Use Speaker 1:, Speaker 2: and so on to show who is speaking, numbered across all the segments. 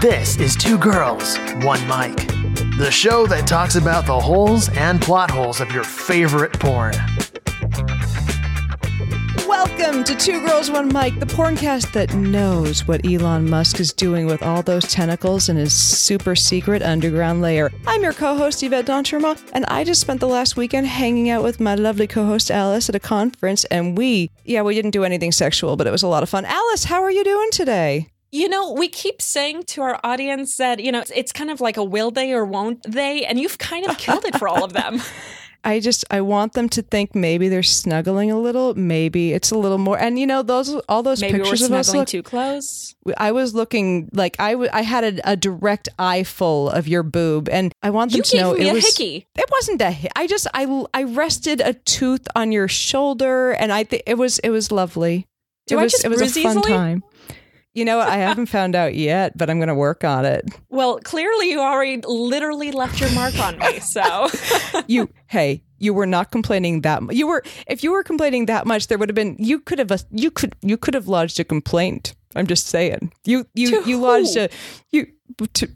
Speaker 1: This is Two Girls, One Mic, the show that talks about the holes and plot holes of your favorite porn.
Speaker 2: Welcome to Two Girls, One Mic, the porncast that knows what Elon Musk is doing with all those tentacles in his super secret underground lair. I'm your co host, Yvette Doncherma, and I just spent the last weekend hanging out with my lovely co host, Alice, at a conference, and we, yeah, we didn't do anything sexual, but it was a lot of fun. Alice, how are you doing today?
Speaker 3: You know, we keep saying to our audience that, you know, it's, it's kind of like a will they or won't they, and you've kind of killed it for all of them.
Speaker 2: I just I want them to think maybe they're snuggling a little, maybe it's a little more. And you know those all those
Speaker 3: Maybe
Speaker 2: pictures of us
Speaker 3: snuggling
Speaker 2: look,
Speaker 3: too close.
Speaker 2: I was looking like I, w- I had a, a direct eye full of your boob, and I want them
Speaker 3: You
Speaker 2: to
Speaker 3: gave
Speaker 2: know
Speaker 3: me
Speaker 2: it
Speaker 3: a
Speaker 2: was.
Speaker 3: hickey.
Speaker 2: It wasn't a. hi- I just I I rested a tooth on your shoulder, and I think it was it was lovely.
Speaker 3: Do
Speaker 2: it
Speaker 3: I
Speaker 2: was
Speaker 3: just
Speaker 2: it was a fun
Speaker 3: easily?
Speaker 2: time. You know what? I haven't found out yet, but I'm going to work on it.
Speaker 3: Well, clearly you already literally left your mark on me. So
Speaker 2: You hey, you were not complaining that much. You were if you were complaining that much, there would have been you could have you could you could have lodged a complaint. I'm just saying. You you
Speaker 3: To
Speaker 2: you lodged a you to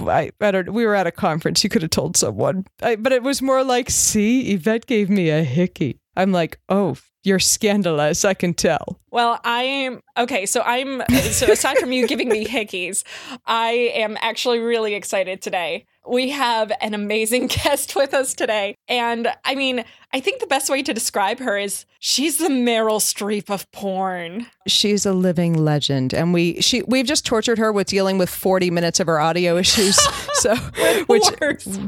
Speaker 2: I, I don't. We were at a conference. You could have told someone, I, but it was more like, "See, Yvette gave me a hickey." I'm like, "Oh, you're scandalous. I can tell."
Speaker 3: Well, I am okay. So I'm so aside from you giving me hickeys, I am actually really excited today. We have an amazing guest with us today, and I mean, I think the best way to describe her is she's the Meryl Streep of porn.
Speaker 2: She's a living legend, and we she we've just tortured her with dealing with 40 minutes of her audio issues. so, which
Speaker 3: Worse.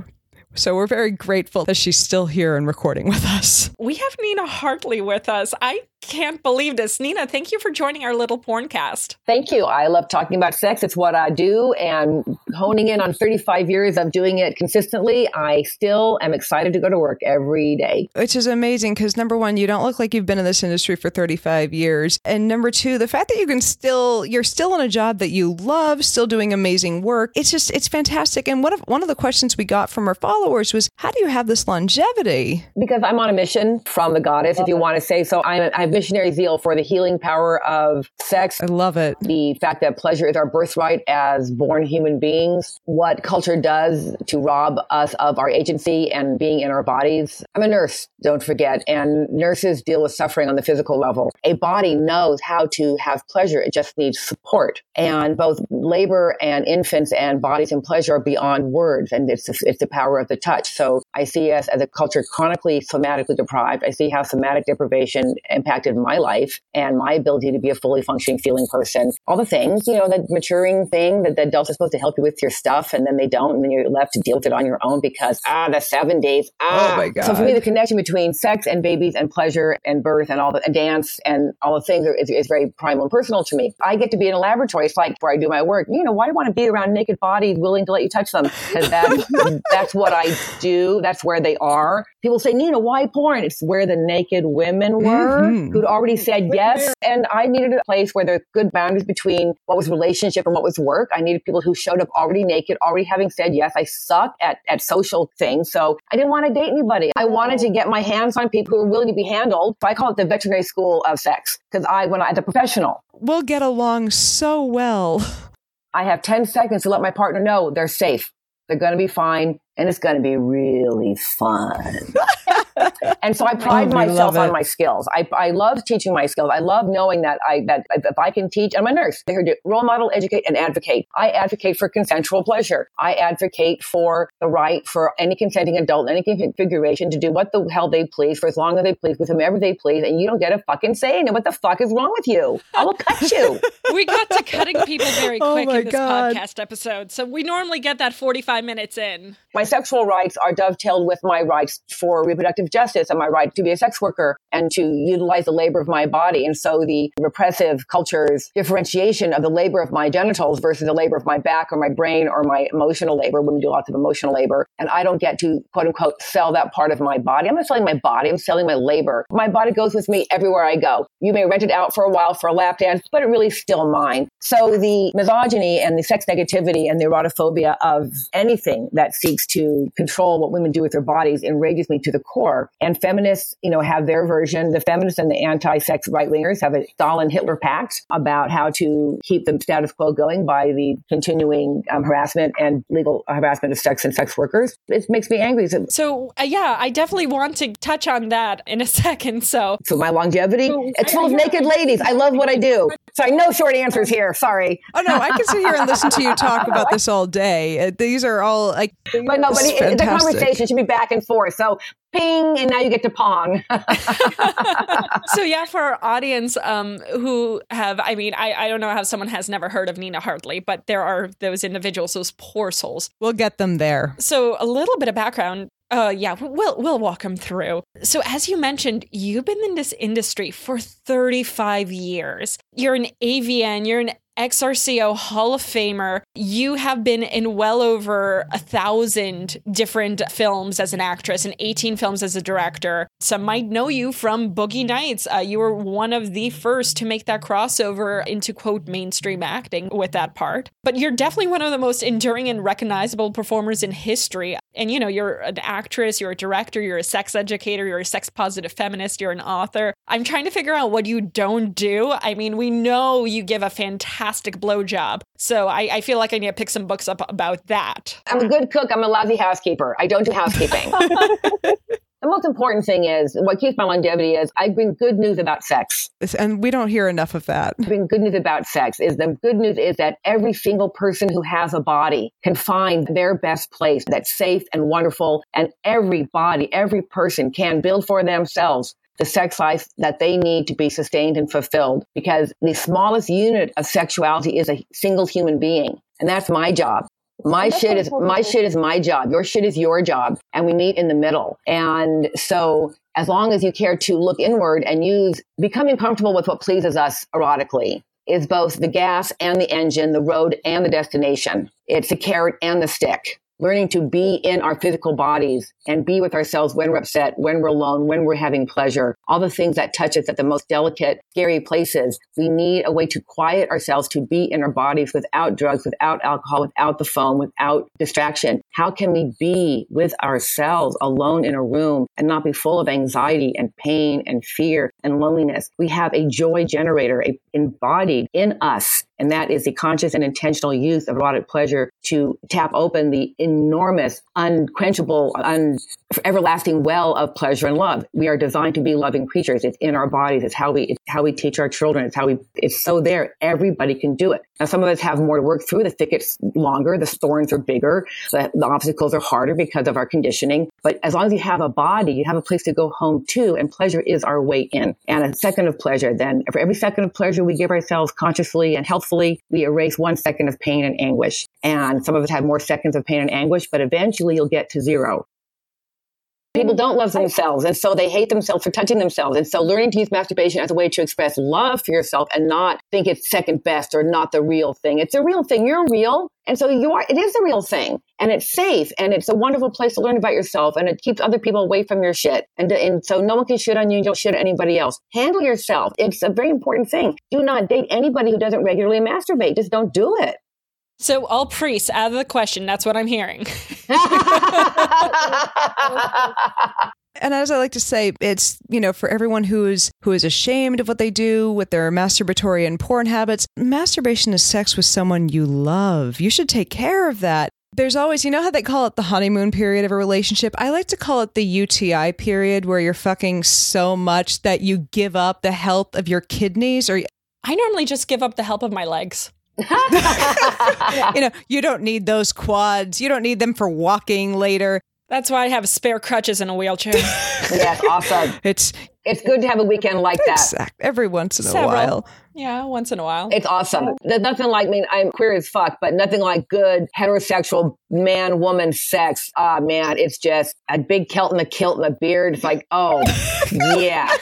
Speaker 2: So we're very grateful that she's still here and recording with us.
Speaker 3: We have Nina Hartley with us. I can't believe this. Nina, thank you for joining our little porncast.
Speaker 4: Thank you. I love talking about sex. It's what I do. And honing in on 35 years of doing it consistently, I still am excited to go to work every day.
Speaker 2: Which is amazing because number one, you don't look like you've been in this industry for 35 years. And number two, the fact that you can still, you're still in a job that you love, still doing amazing work. It's just, it's fantastic. And one of, one of the questions we got from our followers was, how do you have this longevity?
Speaker 4: Because I'm on a mission from the goddess, if you want to say so. I'm, I missionary zeal for the healing power of sex.
Speaker 2: I love it.
Speaker 4: the fact that pleasure is our birthright as born human beings, what culture does to rob us of our agency and being in our bodies. I'm a nurse, don't forget, and nurses deal with suffering on the physical level. A body knows how to have pleasure, it just needs support. And both labor and infants and bodies and pleasure are beyond words, and it's, it's the power of the touch. So I see us as a culture chronically somatically deprived. I see how somatic deprivation impacted my life and my ability to be a fully functioning, feeling person. All the things, you know, that maturing thing that the adults are supposed to help you with your stuff, and then they don't, and then you're left to deal with it on your own because ah, the seventies. Ah.
Speaker 2: Oh my god!
Speaker 4: So for me, the connection between sex and babies and pleasure and birth and all the and dance and all the things is, is very primal and personal to me. I get to be in a laboratory. It's like where I do my work. You know, why do I want to be around naked bodies willing to let you touch them? Because that's that's what I do. That's where they are. People say, Nina, why porn? It's where the naked women were
Speaker 2: Mhm. Mm-hmm.
Speaker 4: who'd already said yes. And I needed a place where there's good boundaries between what was relationship and what was work. I needed people who showed up already naked, already having said yes. I suck at, at social things. So I didn't want to date anybody. I wanted to get my hands on people who were willing to be handled. I call it the veterinary school of sex because I, when I, as a professional,
Speaker 2: We'll get along so well.
Speaker 4: I have 10 seconds to let my partner know they're safe. They're going to be fine and it's going to be really fun. and so I pride
Speaker 2: Oh,
Speaker 4: myself on my skills. I, I love teaching my skills. I love knowing that I that if I can teach, I'm a nurse. They're here to role model, educate, and advocate. I advocate for consensual pleasure. I advocate for the right for any consenting adult in any configuration to do what the hell they please for as long as they please with whomever they please, and you don't get a fucking say in it. What the fuck is wrong with you? I will cut you.
Speaker 3: We got to cutting people very
Speaker 2: Oh
Speaker 3: quick
Speaker 2: my
Speaker 3: in this
Speaker 2: God.
Speaker 3: podcast episode. So we normally get that 45 minutes in.
Speaker 4: my sexual rights are dovetailed with my rights for reproductive justice and my right to be a sex worker and to utilize the labor of my body. And so the repressive culture's differentiation of the labor of my genitals versus the labor of my back or my brain or my emotional labor. Women do lots of emotional labor. And I don't get to quote unquote sell that part of my body. I'm not selling my body. I'm selling my labor. My body goes with me everywhere I go. You may rent it out for a while for a lap dance, but it really is still mine. So the misogyny and the sex negativity and the erotophobia of anything that seeks to control what women do with their bodies enrages me to the core. Are. And feminists, you know, have their version. The feminists and the anti-sex right wingers have a Stalin Hitler pact about how to keep the status quo going by the continuing um, harassment and legal harassment of sex and sex workers. It makes me angry.
Speaker 3: So, uh, yeah, I definitely want to touch on that in a second. So,
Speaker 4: so my longevity, so, it's full I, of naked ladies. I love what I do. Sorry, no short answers here. Sorry.
Speaker 2: Oh no, I can sit here and listen to you talk about this all day. Uh, these are all like,
Speaker 4: but no, but it, the conversation should be back and forth. So ping and now you get to pong.
Speaker 3: So yeah for our audience um, who have i mean I, I don't know how someone has never heard of nina hartley but there are those individuals those poor souls.
Speaker 2: We'll get them there.
Speaker 3: So a little bit of background uh yeah we'll we'll walk them through. So as you mentioned you've been in this industry for 35 years. You're an avn you're an XRCO Hall of Famer. You have been in well over a thousand different films as an actress and 18 films as a director. Some might know you from Boogie Nights. Uh, you were one of the first to make that crossover into quote mainstream acting with that part. But you're definitely one of the most enduring and recognizable performers in history. And you know, you're an actress, you're a director, you're a sex educator, you're a sex positive feminist, you're an author. I'm trying to figure out what you don't do. I mean, we know you give a fantastic blowjob. So I, I, feel like I need to pick some books up about that.
Speaker 4: I'm a good cook. I'm a lousy housekeeper. I don't do housekeeping. The most important thing is what keeps my longevity is I bring good news about sex.
Speaker 2: And we don't hear enough of that.
Speaker 4: I bring good news about sex is the good news is that every single person who has a body can find their best place that's safe and wonderful. And every body, every person can build for themselves the sex life that they need to be sustained and fulfilled because the smallest unit of sexuality is a single human being. And that's my job. My shit is my shit is my job. Your shit is your job. And we meet in the middle. And so as long as you care to look inward and use becoming comfortable with what pleases us erotically is both the gas and the engine, the road and the destination. It's the carrot and the stick learning to be in our physical bodies and be with ourselves when we're upset, when we're alone, when we're having pleasure, all the things that touch us at the most delicate, scary places. We need a way to quiet ourselves to be in our bodies without drugs, without alcohol, without the phone, without distraction. How can we be with ourselves alone in a room and not be full of anxiety and pain and fear and loneliness? We have a joy generator a, embodied in us and that is the conscious and intentional use of erotic pleasure to tap open the enormous, unquenchable, un- everlasting well of pleasure and love. We are designed to be loving creatures. It's in our bodies. It's how we, it's how we teach our children. It's how we, it's so there. Everybody can do it. Now, some of us have more to work through. The thicket's longer. The thorns are bigger. The, the obstacles are harder because of our conditioning. But as long as you have a body, you have a place to go home to, and pleasure is our way in. And a second of pleasure, then for every second of pleasure we give ourselves consciously and healthfully, we erase one second of pain and anguish. And some of us have more seconds of pain and anguish, but eventually you'll get to zero. People don't love themselves, and so they hate themselves for touching themselves. And so, learning to use masturbation as a way to express love for yourself and not think it's second best or not the real thing. It's a real thing. You're real, and so you are. It is a real thing, and it's safe, and it's a wonderful place to learn about yourself, and it keeps other people away from your shit. And and so, no one can shit on you. You don't shit at anybody else. Handle yourself. It's a very important thing. Do not date anybody who doesn't regularly masturbate. Just don't do it.
Speaker 3: So all priests out of the question. That's what I'm hearing.
Speaker 2: and as I like to say, it's you know for everyone who is who is ashamed of what they do with their masturbatory and porn habits. Masturbation is sex with someone you love. You should take care of that. There's always, you know how they call it the honeymoon period of a relationship? I like to call it the UTI period where you're fucking so much that you give up the health of your kidneys or
Speaker 3: I normally just give up the help of my legs.
Speaker 2: you know, you don't need those quads. You don't need them for walking later.
Speaker 3: That's why I have spare crutches in a wheelchair.
Speaker 4: yes, awesome.
Speaker 2: It's
Speaker 4: it's good to have a weekend like that.
Speaker 2: Exact. Every once in Several. a while.
Speaker 3: Yeah, once in a while.
Speaker 4: It's awesome. There's nothing like, I mean, I'm queer as fuck, but nothing like good heterosexual man woman sex. Ah, oh, man, it's just a big kilt and a kilt and a beard. It's like, oh, yeah.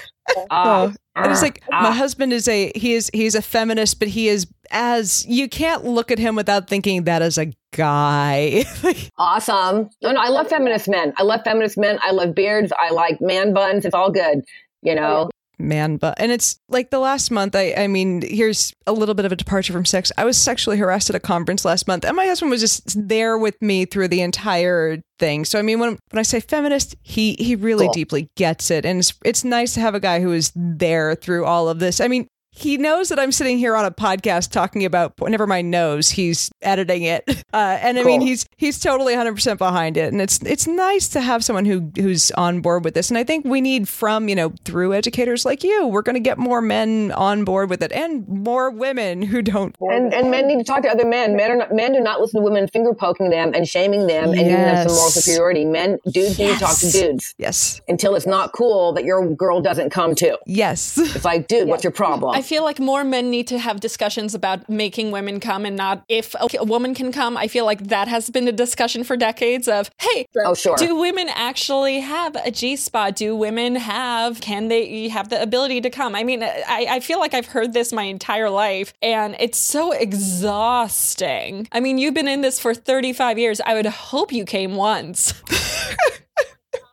Speaker 2: Uh, and it's like uh, my husband is a he is he's a feminist, but he is as you can't look at him without thinking that as a guy.
Speaker 4: awesome. No, no, I love feminist men. I love feminist men. I love beards. I like man buns. It's all good, you know.
Speaker 2: Man but and it's like the last month I I mean here's a little bit of a departure from sex. I was sexually harassed at a conference last month and my husband was just there with me through the entire thing. So I mean when when I say feminist, he he really
Speaker 4: Cool.
Speaker 2: deeply gets it and it's it's nice to have a guy who is there through all of this. I mean he knows that I'm sitting here on a podcast talking about never mind knows he's editing it. Uh, and I mean he's he's totally 100% behind it and it's it's nice to have someone who who's on board with this and I think we need from, you know, through educators like you, we're going to get more men on board with it and more women who don't
Speaker 4: And, and men need to talk to other men. Men are not, men do not listen to women finger poking them and shaming them and giving them some moral superiority. Men, dudes need to talk to dudes
Speaker 2: Yes.
Speaker 4: until it's not cool that your girl doesn't come too.
Speaker 2: Yes.
Speaker 4: It's like, dude, what's your problem?
Speaker 3: I feel like more men need to have discussions about making women come and not if a woman can come. I feel like that has been a discussion for decades of, hey,
Speaker 4: Oh, sure.
Speaker 3: do women actually have a G spot? Do women have, can they have the ability to come? I mean, I, I feel like I've heard this my entire life and it's so exhausting. I mean, you've been in this for 35 years. I would hope you came once.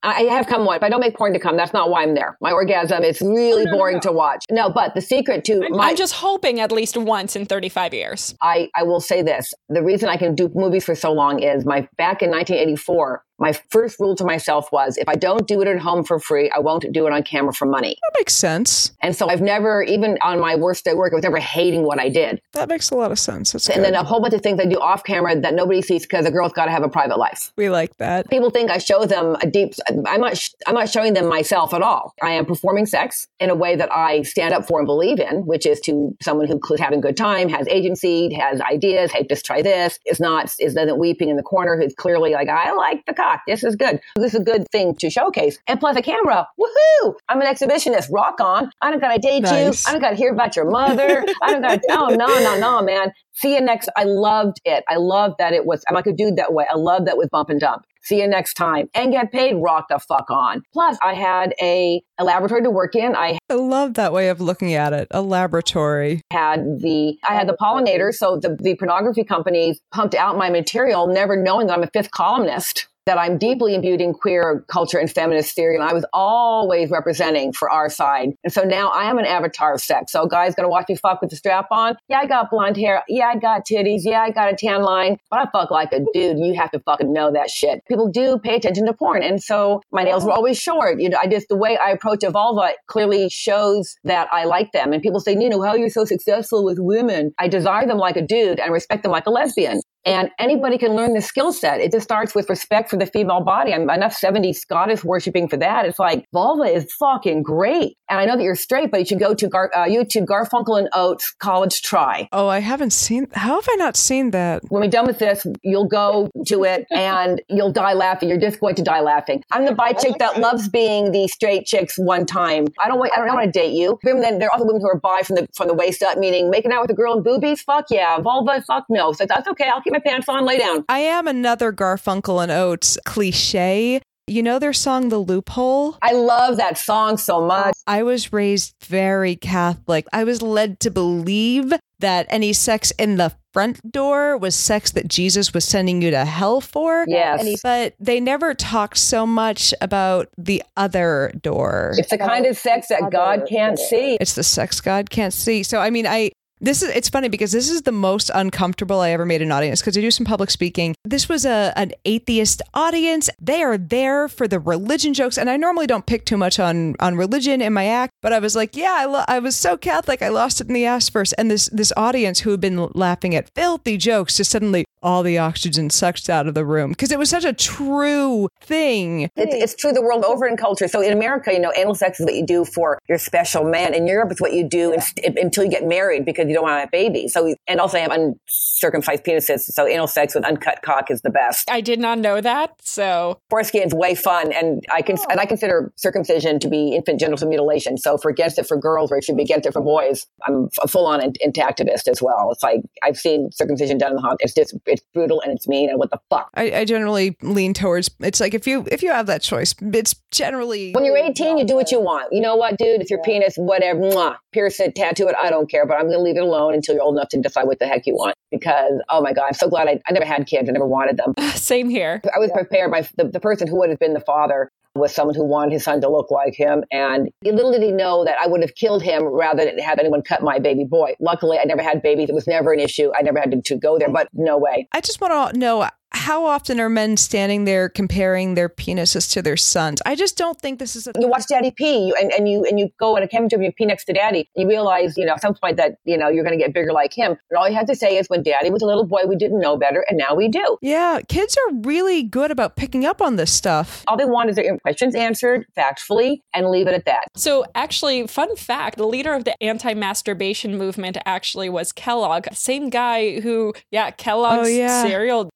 Speaker 4: I have come one, but I don't make porn to come. That's not why I'm there. My orgasm is oh, really boring to watch. No, but the secret to my
Speaker 3: I'm just hoping at least once in 35 years.
Speaker 4: I, I will say this. The reason I can do movies for so long is my back in 1984, my first rule to myself was if I don't do it at home for free, I won't do it on camera for money.
Speaker 2: That makes sense.
Speaker 4: And so I've never, even on my worst day at work, I was never hating what I did.
Speaker 2: That makes a lot of sense. That's
Speaker 4: And
Speaker 2: good.
Speaker 4: then a whole bunch of things I do off camera that nobody sees because a girl's got to have a private life.
Speaker 2: we like that.
Speaker 4: People think I show them a deep. I'm not. sh- I'm not showing them myself at all. I am performing sex in a way that I stand up for and believe in, which is to someone who's having a good time, has agency, has ideas. Hey, just try this. Is not is not weeping in the corner. Who's clearly like, I like the cock. This is good. This is a good thing to showcase. And plus a camera. Woohoo! I'm an exhibitionist. Rock on. I don't gotta date
Speaker 2: Nice.
Speaker 4: you. I don't gotta hear about your mother. I don't gotta. Oh no no no man. See you next. I loved it. I loved that it was. I'm like a dude that way. I love that with bump and dump. See you next time and get paid. Rock the fuck on. Plus, I had a, a laboratory to work in. I
Speaker 2: I love that way of looking at it. A laboratory.
Speaker 4: had the I had the pollinators. So the, the pornography companies pumped out my material, never knowing that I'm a fifth columnist. That I'm deeply imbued in queer culture and feminist theory, and I was always representing for our side. And so now I am an avatar of sex. So guys gonna watch me fuck with the strap on. Yeah, I got blonde hair. Yeah, I got titties. Yeah, I got a tan line. But I fuck like a dude. You have to fucking know that shit. People do pay attention to porn, and so my nails were always short. You know, I just the way I approach a vulva clearly shows that I like them. And people say, Nina, how are you so successful with women? I desire them like a dude and respect them like a lesbian. And anybody can learn this skill set. It just starts with respect for the female body. I'm enough 70 goddess worshiping for that. It's like vulva is fucking great. And I know that you're straight, but you should go to Gar- uh, YouTube Garfunkel and Oates College Try.
Speaker 2: Oh, I haven't seen. How have I not seen that?
Speaker 4: When we're done with this, you'll go to it and you'll die laughing. You're just going to die laughing. I'm the bi chick that loves being the straight chicks one time. I don't. want- I don't want to date you. Women, then there are other women who are bi from the from the waist up, meaning making out with a girl in boobies. Fuck yeah, vulva. Fuck no. So that's okay. I'll keep my pants on. Lay down.
Speaker 2: I am another Garfunkel and Oates cliche. You know their song "The Loophole."
Speaker 4: I love that song so much.
Speaker 2: I was raised very Catholic. I was led to believe that any sex in the front door was sex that Jesus was sending you to hell for.
Speaker 4: Yes.
Speaker 2: But they never talked so much about the other door.
Speaker 4: It's the kind of sex that God can't see.
Speaker 2: It's the sex God can't see. So I mean, I this is it's funny because this is the most uncomfortable I ever made an audience because I do some public speaking. This was a an atheist audience. They are there for the religion jokes, and I normally don't pick too much on on religion in my act, but I was like, yeah, I, lo- I was so Catholic, I lost it in the ass first. And this this audience who had been laughing at filthy jokes just suddenly all the oxygen sucked out of the room because it was such a true thing.
Speaker 4: It's, it's true the world over in culture. So in America, you know, anal sex is what you do for your special man. In Europe, it's what you do in, until you get married because you don't want to have babies. So and also have uncircumcised penises. So anal sex with uncut cock is the best.
Speaker 3: I did not know that. So
Speaker 4: Foreskin's way fun, and I can oh. and I consider circumcision to be infant genital mutilation. So if we're against it for girls, or it should be against it for boys, I'm a full on intactivist as well. It's like I've seen circumcision done in the hog. It's just it's brutal and it's mean and what the fuck.
Speaker 2: I, I generally lean towards it's like if you if you have that choice, it's generally
Speaker 4: When you're 18, you do what you want. You know what, dude? If your penis, whatever, mwah, pierce it, tattoo it, I don't care. But I'm going to leave it alone until you're old enough to decide what the heck you want. Because, oh my God, I'm so glad I, I never had kids. I never wanted them.
Speaker 3: same here.
Speaker 4: I was prepared by the, the person who would have been the father was someone who wanted his son to look like him. And little did he know that I would have killed him rather than have anyone cut my baby boy. Luckily, I never had babies. It was never an issue. I never had to, to go there, but no way.
Speaker 2: I just want to know how often are men standing there comparing their penises to their sons? I just don't think this is a.
Speaker 4: You watch Daddy pee, you, and, and you and you go in a cabin and you pee next to Daddy. You realize, you know, at some point that you know you're going to get bigger like him. And all you have to say is, when Daddy was a little boy, we didn't know better, and now we do.
Speaker 2: Yeah, kids are really good about picking up on this stuff.
Speaker 4: All they want is their questions answered factfully, and leave it at that.
Speaker 3: So, actually, fun fact: the leader of the anti-masturbation movement actually was Kellogg, same guy who, yeah, Kellogg's
Speaker 2: Oh, yeah.
Speaker 3: cereal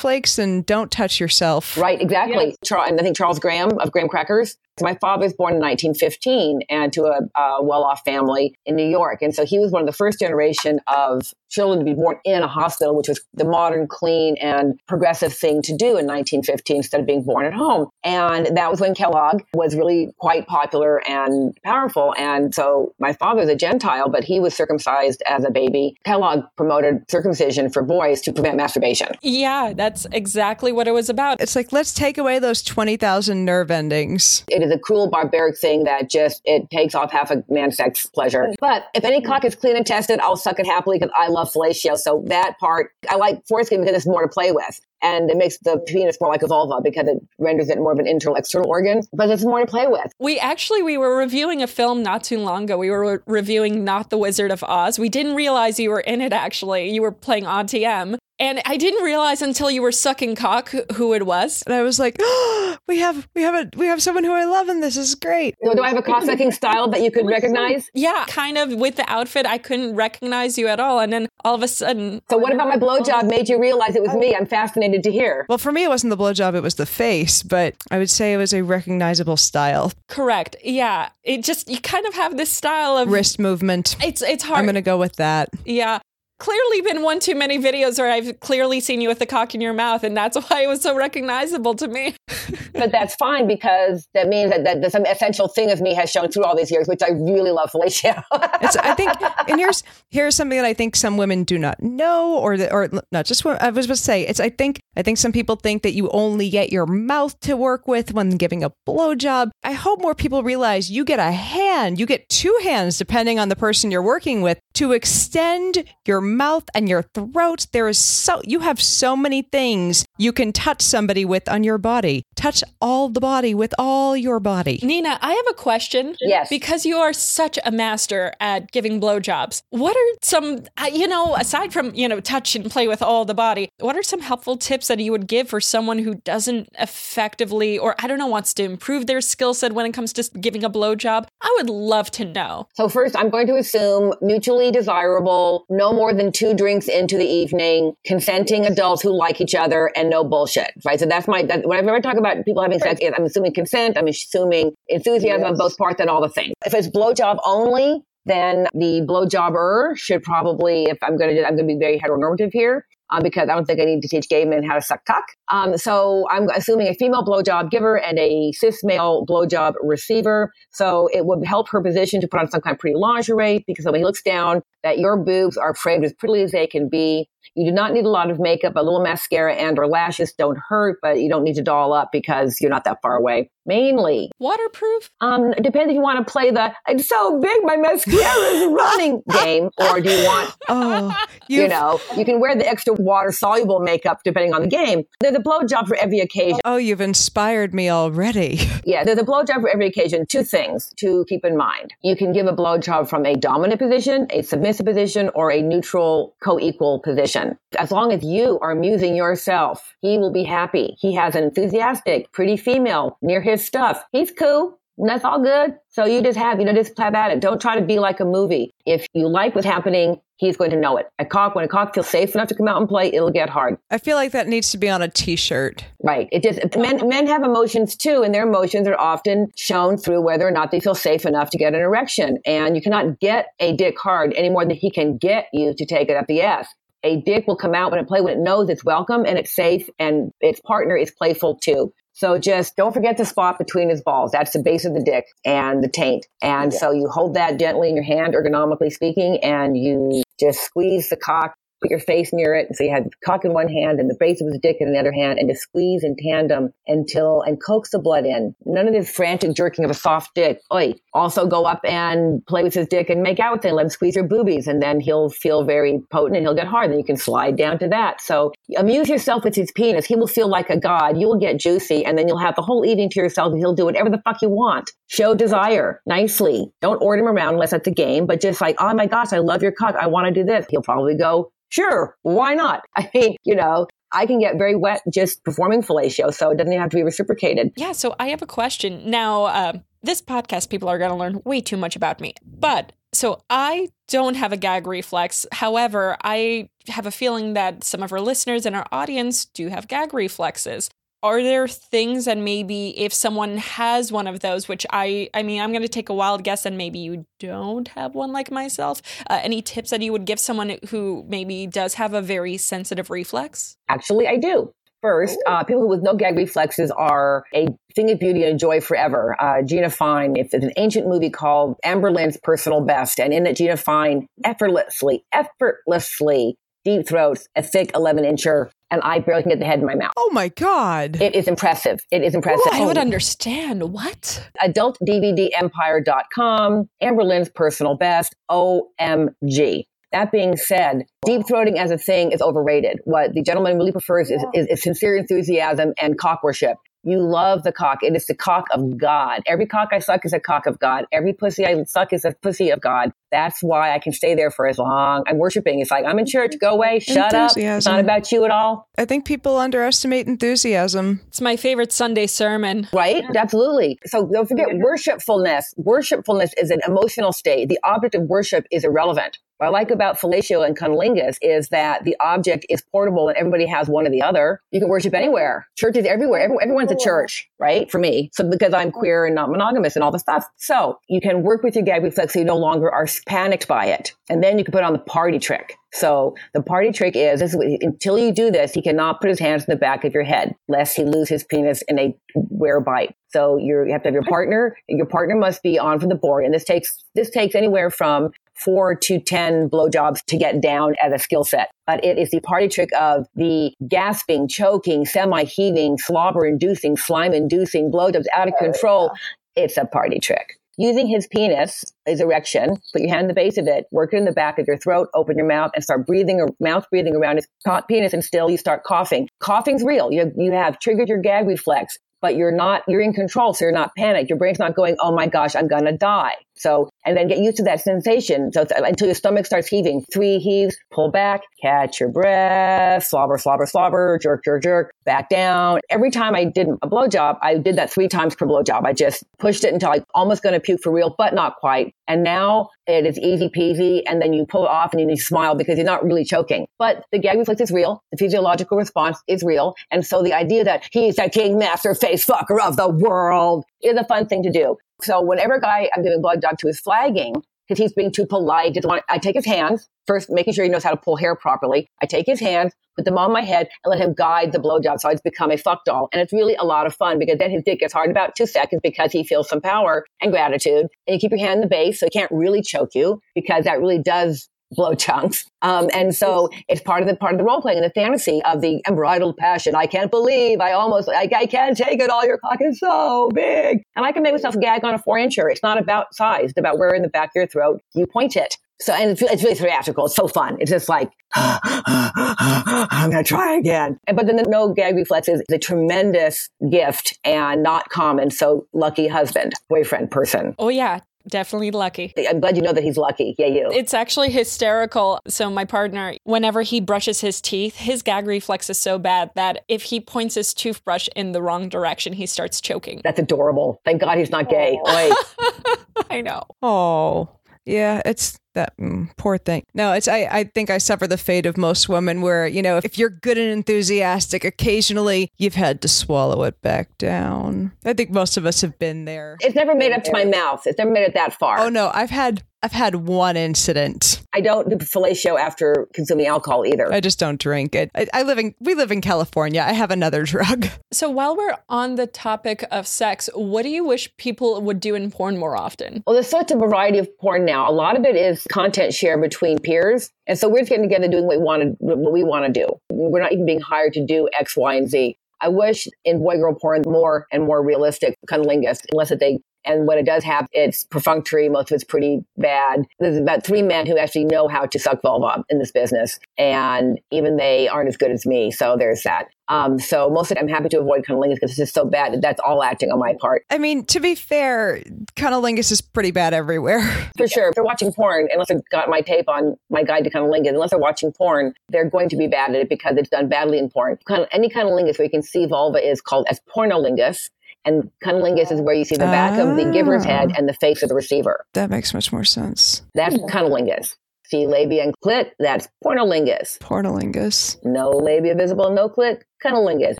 Speaker 2: Cornflakes and don't touch yourself.
Speaker 4: Right, exactly. Char- and I think Charles Graham of Graham Crackers. So my father was born in 1915 and to a, a well-off family in New York. And so he was one of the first generation of children to be born in a hospital, which was the modern, clean, and progressive thing to do in 1915 instead of being born at home. And that was when Kellogg was really quite popular and powerful. And so my father was a Gentile, but he was circumcised as a baby. Kellogg promoted circumcision for boys to prevent masturbation.
Speaker 3: Yeah, that's exactly what it was about.
Speaker 2: It's like, let's take away those 20,000 nerve endings.
Speaker 4: It is a cruel, barbaric thing that just it takes off half a man's sex pleasure. But if any cock is clean and tested, I'll suck it happily because I love fellatio. So that part, I like foreskin because it's more to play with. And it makes the penis more like a vulva because it renders it more of an internal external organ, but it's more to play with.
Speaker 3: We actually we were reviewing a film not too long ago. We were re- reviewing Not the Wizard of Oz. We didn't realize you were in it actually. You were playing Auntie M. And I didn't realize until you were sucking cock who- who it was.
Speaker 2: And I was like, oh, we have we have a we have someone who I love and this is great.
Speaker 4: So do I have a cock sucking style that you could recognize?
Speaker 3: Yeah, kind of with the outfit, I couldn't recognize you at all. And then all of a sudden,
Speaker 4: So what about my blowjob made you realize it was me? I'm fascinated to hear.
Speaker 2: Well, for me, it wasn't the blowjob, it was the face, but I would say it was a recognizable style.
Speaker 3: correct. Yeah, it just you kind of have this style of
Speaker 2: Wrist movement.
Speaker 3: It's it's hard.
Speaker 2: I'm going to go with that.
Speaker 3: Yeah. Clearly been one too many videos where I've clearly seen you with the cock in your mouth, and that's why it was so recognizable to me.
Speaker 4: But that's fine because that means that, that some essential thing of me has shown through all these years, which I really love
Speaker 2: Felicia. I think, and here's here's something that I think some women do not know, or that, or not just. what I was going to say, it's. I think, I think some people think that you only get your mouth to work with when giving a blowjob. I hope more people realize you get a hand, you get two hands, depending on the person you're working with, to extend your mouth and your throat. There is so you have so many things you can touch somebody with on your body. Touch all the body with all your body.
Speaker 3: Nina, I have a question.
Speaker 4: Yes.
Speaker 3: Because you are such a master at giving blowjobs. What are some, uh, you know, aside from, you know, touch and play with all the body, what are some helpful tips that you would give for someone who doesn't effectively, or I don't know, wants to improve their skill set when it comes to giving a blowjob? I would love to know.
Speaker 4: So first, I'm going to assume mutually desirable, no more than two drinks into the evening, consenting adults who like each other, and no bullshit. Right. So that's my. That, whenever I talk about people having sex, I'm assuming consent. I'm assuming enthusiasm on both parts and all the things. If it's blowjob only, then the blowjobber should probably, if I'm going to, I'm going to be very heteronormative here. Uh, because I don't think I need to teach gay men how to suck cock. Um, so I'm assuming a female blowjob giver and a cis male blowjob receiver. So it would help her position to put on some kind of pretty lingerie because when he looks down, that your boobs are framed as prettily as they can be. You do not need a lot of makeup. A little mascara and or lashes don't hurt, but you don't need to doll up because you're not that far away. Mainly,
Speaker 3: Waterproof?
Speaker 4: um, depends if you want to play the "it's so big my mascara is running" game, or do you want
Speaker 2: Oh,
Speaker 4: you know, you can wear the extra water soluble makeup depending on the game. There's a blowjob for every occasion.
Speaker 2: Oh, you've inspired me already.
Speaker 4: Yeah, there's a blowjob for every occasion. Two things to keep in mind. You can give a blowjob from a dominant position, a submissive position, or a neutral co-equal position. As long as you are amusing yourself, he will be happy. He has an enthusiastic, pretty female near his stuff. He's cool. And that's all good. So you just have, you know, just have at it. Don't try to be like a movie. If you like what's happening, he's going to know it. A cock, when a cock feels safe enough to come out and play, it'll get hard.
Speaker 2: I feel like that needs to be on a t-shirt.
Speaker 4: Right. It just men men have emotions too, and their emotions are often shown through whether or not they feel safe enough to get an erection. And you cannot get a dick hard any more than he can get you to take it up the ass. A dick will come out when it play when it knows it's welcome and it's safe, and its partner is playful too. So just don't forget the spot between his balls. That's the base of the dick and the taint. And so you hold that gently in your hand, ergonomically speaking, and you just squeeze the cock put your face near it. And So you have cock in one hand and the base of his dick in the other hand and to squeeze in tandem until, and coax the blood in. None of this frantic jerking of a soft dick. Oi. Also go up and play with his dick and make out with him. Let him squeeze your boobies and then he'll feel very potent and he'll get hard. Then you can slide down to that. So amuse yourself with his penis. He will feel like a god. You will get juicy and then you'll have the whole evening to yourself and he'll do whatever the fuck you want. Show desire nicely. Don't order him around unless that's a game, but just like, oh my gosh, I love your cock. I want to do this. He'll probably go, sure, why not? I mean, you know, I can get very wet just performing fellatio, so it doesn't have to be reciprocated.
Speaker 3: Yeah, so I have a question. Now, uh, this podcast, people are going to learn way too much about me. But so I don't have a gag reflex. However, I have a feeling that some of our listeners and our audience do have gag reflexes are there things that maybe if someone has one of those which i i mean i'm going to take a wild guess and maybe you don't have one like myself uh, any tips that you would give someone who maybe does have a very sensitive reflex?
Speaker 4: Actually i do. First, uh, people with no gag reflexes are a thing of beauty and joy forever. Uh, Gina Fine, it's an ancient movie called Amberlynn's Personal Best, and in it, Gina Fine effortlessly, effortlessly deep throats, a thick 11 incher, and I barely can get the head in my mouth.
Speaker 2: Oh my God.
Speaker 4: It is impressive. It is impressive.
Speaker 3: Ooh, I would oh. understand. What?
Speaker 4: AdultDVDEmpire.com, Amberlynn's personal best, OMG. That being said, deep throating as a thing is overrated. What the gentleman really prefers is, is, is sincere enthusiasm and cock worship. You love the cock. It is the cock of God. Every cock I suck is a cock of God. Every pussy I suck is a pussy of God. That's why I can stay there for as long. I'm worshiping. It's like, I'm in church. Go away. Shut up. It's not about you at all.
Speaker 2: I think people underestimate enthusiasm.
Speaker 3: It's my favorite Sunday sermon.
Speaker 4: Right? Absolutely. So don't forget worshipfulness. Worshipfulness is an emotional state. The object of worship is irrelevant. What I like about fellatio and cunnilingus is that the object is portable and everybody has one or the other. You can worship anywhere. Churches everywhere. Every, everyone's a oh. church, right? For me. So because I'm queer and not monogamous and all the stuff. So you can work with your gag reflex so you no longer are panicked by it. And then you can put on the party trick. So the party trick is, is until you do this, he cannot put his hands in the back of your head lest he lose his penis in a wear bite. So you have to have your partner. Your partner must be on for the board, and this takes this takes anywhere from four to 10 blowjobs to get down as a skill set. But it is the party trick of the gasping, choking, semi heaving, slobber inducing, slime inducing blowjobs out of oh, control. It's a party trick. Using his penis, his erection, put your hand in the base of it, work it in the back of your throat, open your mouth, and start breathing, or mouth breathing around his penis, and still you start coughing. Coughing's real. You you have triggered your gag reflex but you're not, you're in control. So you're not panicked. Your brain's not going, Oh my gosh, I'm going to die. So, and then get used to that sensation. So uh, until your stomach starts heaving, three heaves, pull back, catch your breath, slobber, slobber, slobber, jerk, jerk, jerk, back down. Every time I did a blowjob, I did that three times per blowjob. I just pushed it until I almost going to puke for real, but not quite. And now it is easy peasy. And then you pull it off and you smile because you're not really choking. But the gag reflex is real. The physiological response is real. And so the idea that he's the king master face fucker of the world is a fun thing to do. So whenever a guy I'm giving blood dog to is flagging, because he's being too polite, doesn't want, I take his hands first, making sure he knows how to pull hair properly. I take his hands, put them on my head, and let him guide the blowjob. So it's become a fuck doll, and it's really a lot of fun because then his dick gets hard in about two seconds because he feels some power and gratitude. And you keep your hand in the base, so he can't really choke you because that really does blow chunks. Um, and so it's part of the part of the role playing and the fantasy of the unbridled passion. I can't believe I almost I, I can't take it. All your cock is so big, and I can make myself gag on a four incher. It's not about size; it's about where in the back of your throat you point it. So, and it's, it's really theatrical. It's so fun. It's just like, I'm going to try again. But then the no gag reflex is a tremendous gift and not common. So lucky husband, boyfriend, person.
Speaker 3: Oh, yeah. Definitely lucky.
Speaker 4: I'm glad you know that he's lucky. Yeah, you.
Speaker 3: It's actually hysterical. So, my partner, whenever he brushes his teeth, his gag reflex is so bad that if he points his toothbrush in the wrong direction, he starts choking.
Speaker 4: That's adorable. Thank God he's not gay.
Speaker 3: I know.
Speaker 2: Oh, yeah, it's that mm, poor thing. No, it's I, I think I suffer the fate of most women where, you know, if you're good and enthusiastic, occasionally you've had to swallow it back down. I think most of us have been there.
Speaker 4: It's never made up to my mouth. It's never made it that far.
Speaker 2: Oh no, I've had I've had one incident.
Speaker 4: I don't do fellatio after consuming alcohol either.
Speaker 2: I just don't drink it. I, I, live in we live in California. I have another drug.
Speaker 3: So while we're on the topic of sex, what do you wish people would do in porn more often?
Speaker 4: Well, there's such a variety of porn now. A lot of it is content share between peers. And so we're just getting together doing what we want to, what we want to do. We're not even being hired to do X, Y, and Z. I wish in boy girl porn more and more realistic cunnilingus, unless that they and when it does have, it's perfunctory. Most of it's pretty bad. There's about three men who actually know how to suck vulva in this business. And even they aren't as good as me. So there's that. Um, so most of it, I'm happy to avoid cunnilingus because it's just so bad that that's all acting on my part.
Speaker 2: I mean, to be fair, cunnilingus is pretty bad everywhere.
Speaker 4: For sure. If they're watching porn, unless they've got my tape on my guide to cunnilingus, unless they're watching porn, they're going to be bad at it because it's done badly in porn. Any cunnilingus where you can see vulva is called as pornolingus. And cunnilingus is where you see the back of the giver's head oh. and the face of the receiver.
Speaker 2: That makes much more sense.
Speaker 4: That's cunnilingus. See labia and clit, that's pornolingus.
Speaker 2: Pornolingus.
Speaker 4: No labia visible, no clit, cunnilingus.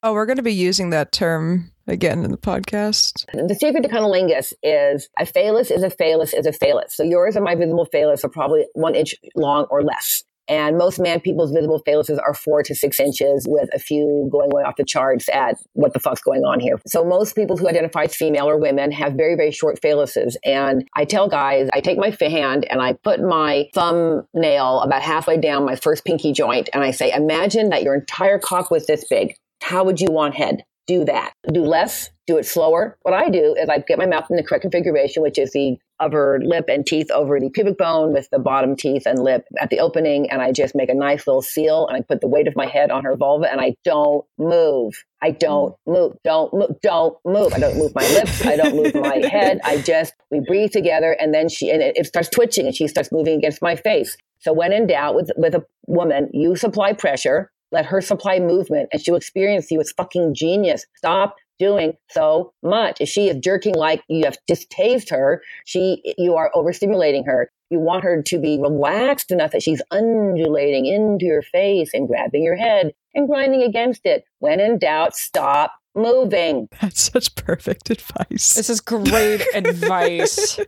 Speaker 2: Oh, we're going to be using that term again in the podcast.
Speaker 4: The secret to cunnilingus is a phallus is a phallus is a phallus. So yours and my visible phallus are probably one inch long or less. And most man people's visible phalluses are four to six inches with a few going way off the charts at what the fuck's going on here. So most people who identify as female or women have very, very short phalluses. And I tell guys, I take my hand and I put my thumbnail about halfway down my first pinky joint. And I say, imagine that your entire cock was this big. How would you want head? Do that. Do less, do it slower. What I do is I get my mouth in the correct configuration, which is the upper lip and teeth over the pubic bone with the bottom teeth and lip at the opening. And I just make a nice little seal and I put the weight of my head on her vulva and I don't move. I don't mm. move. Don't move. Don't move. I don't move my lips. I don't move my head. I just, we breathe together and then she, and it, it starts twitching and she starts moving against my face. So when in doubt with, with a woman, you supply pressure, let her supply movement and she'll experience you as fucking genius. Stop doing so much. If she is jerking like you have just tased her, she you are overstimulating her. You want her to be relaxed enough that she's undulating into your face and grabbing your head and grinding against it. When in doubt, stop moving.
Speaker 2: That's such perfect advice.
Speaker 3: This is great advice.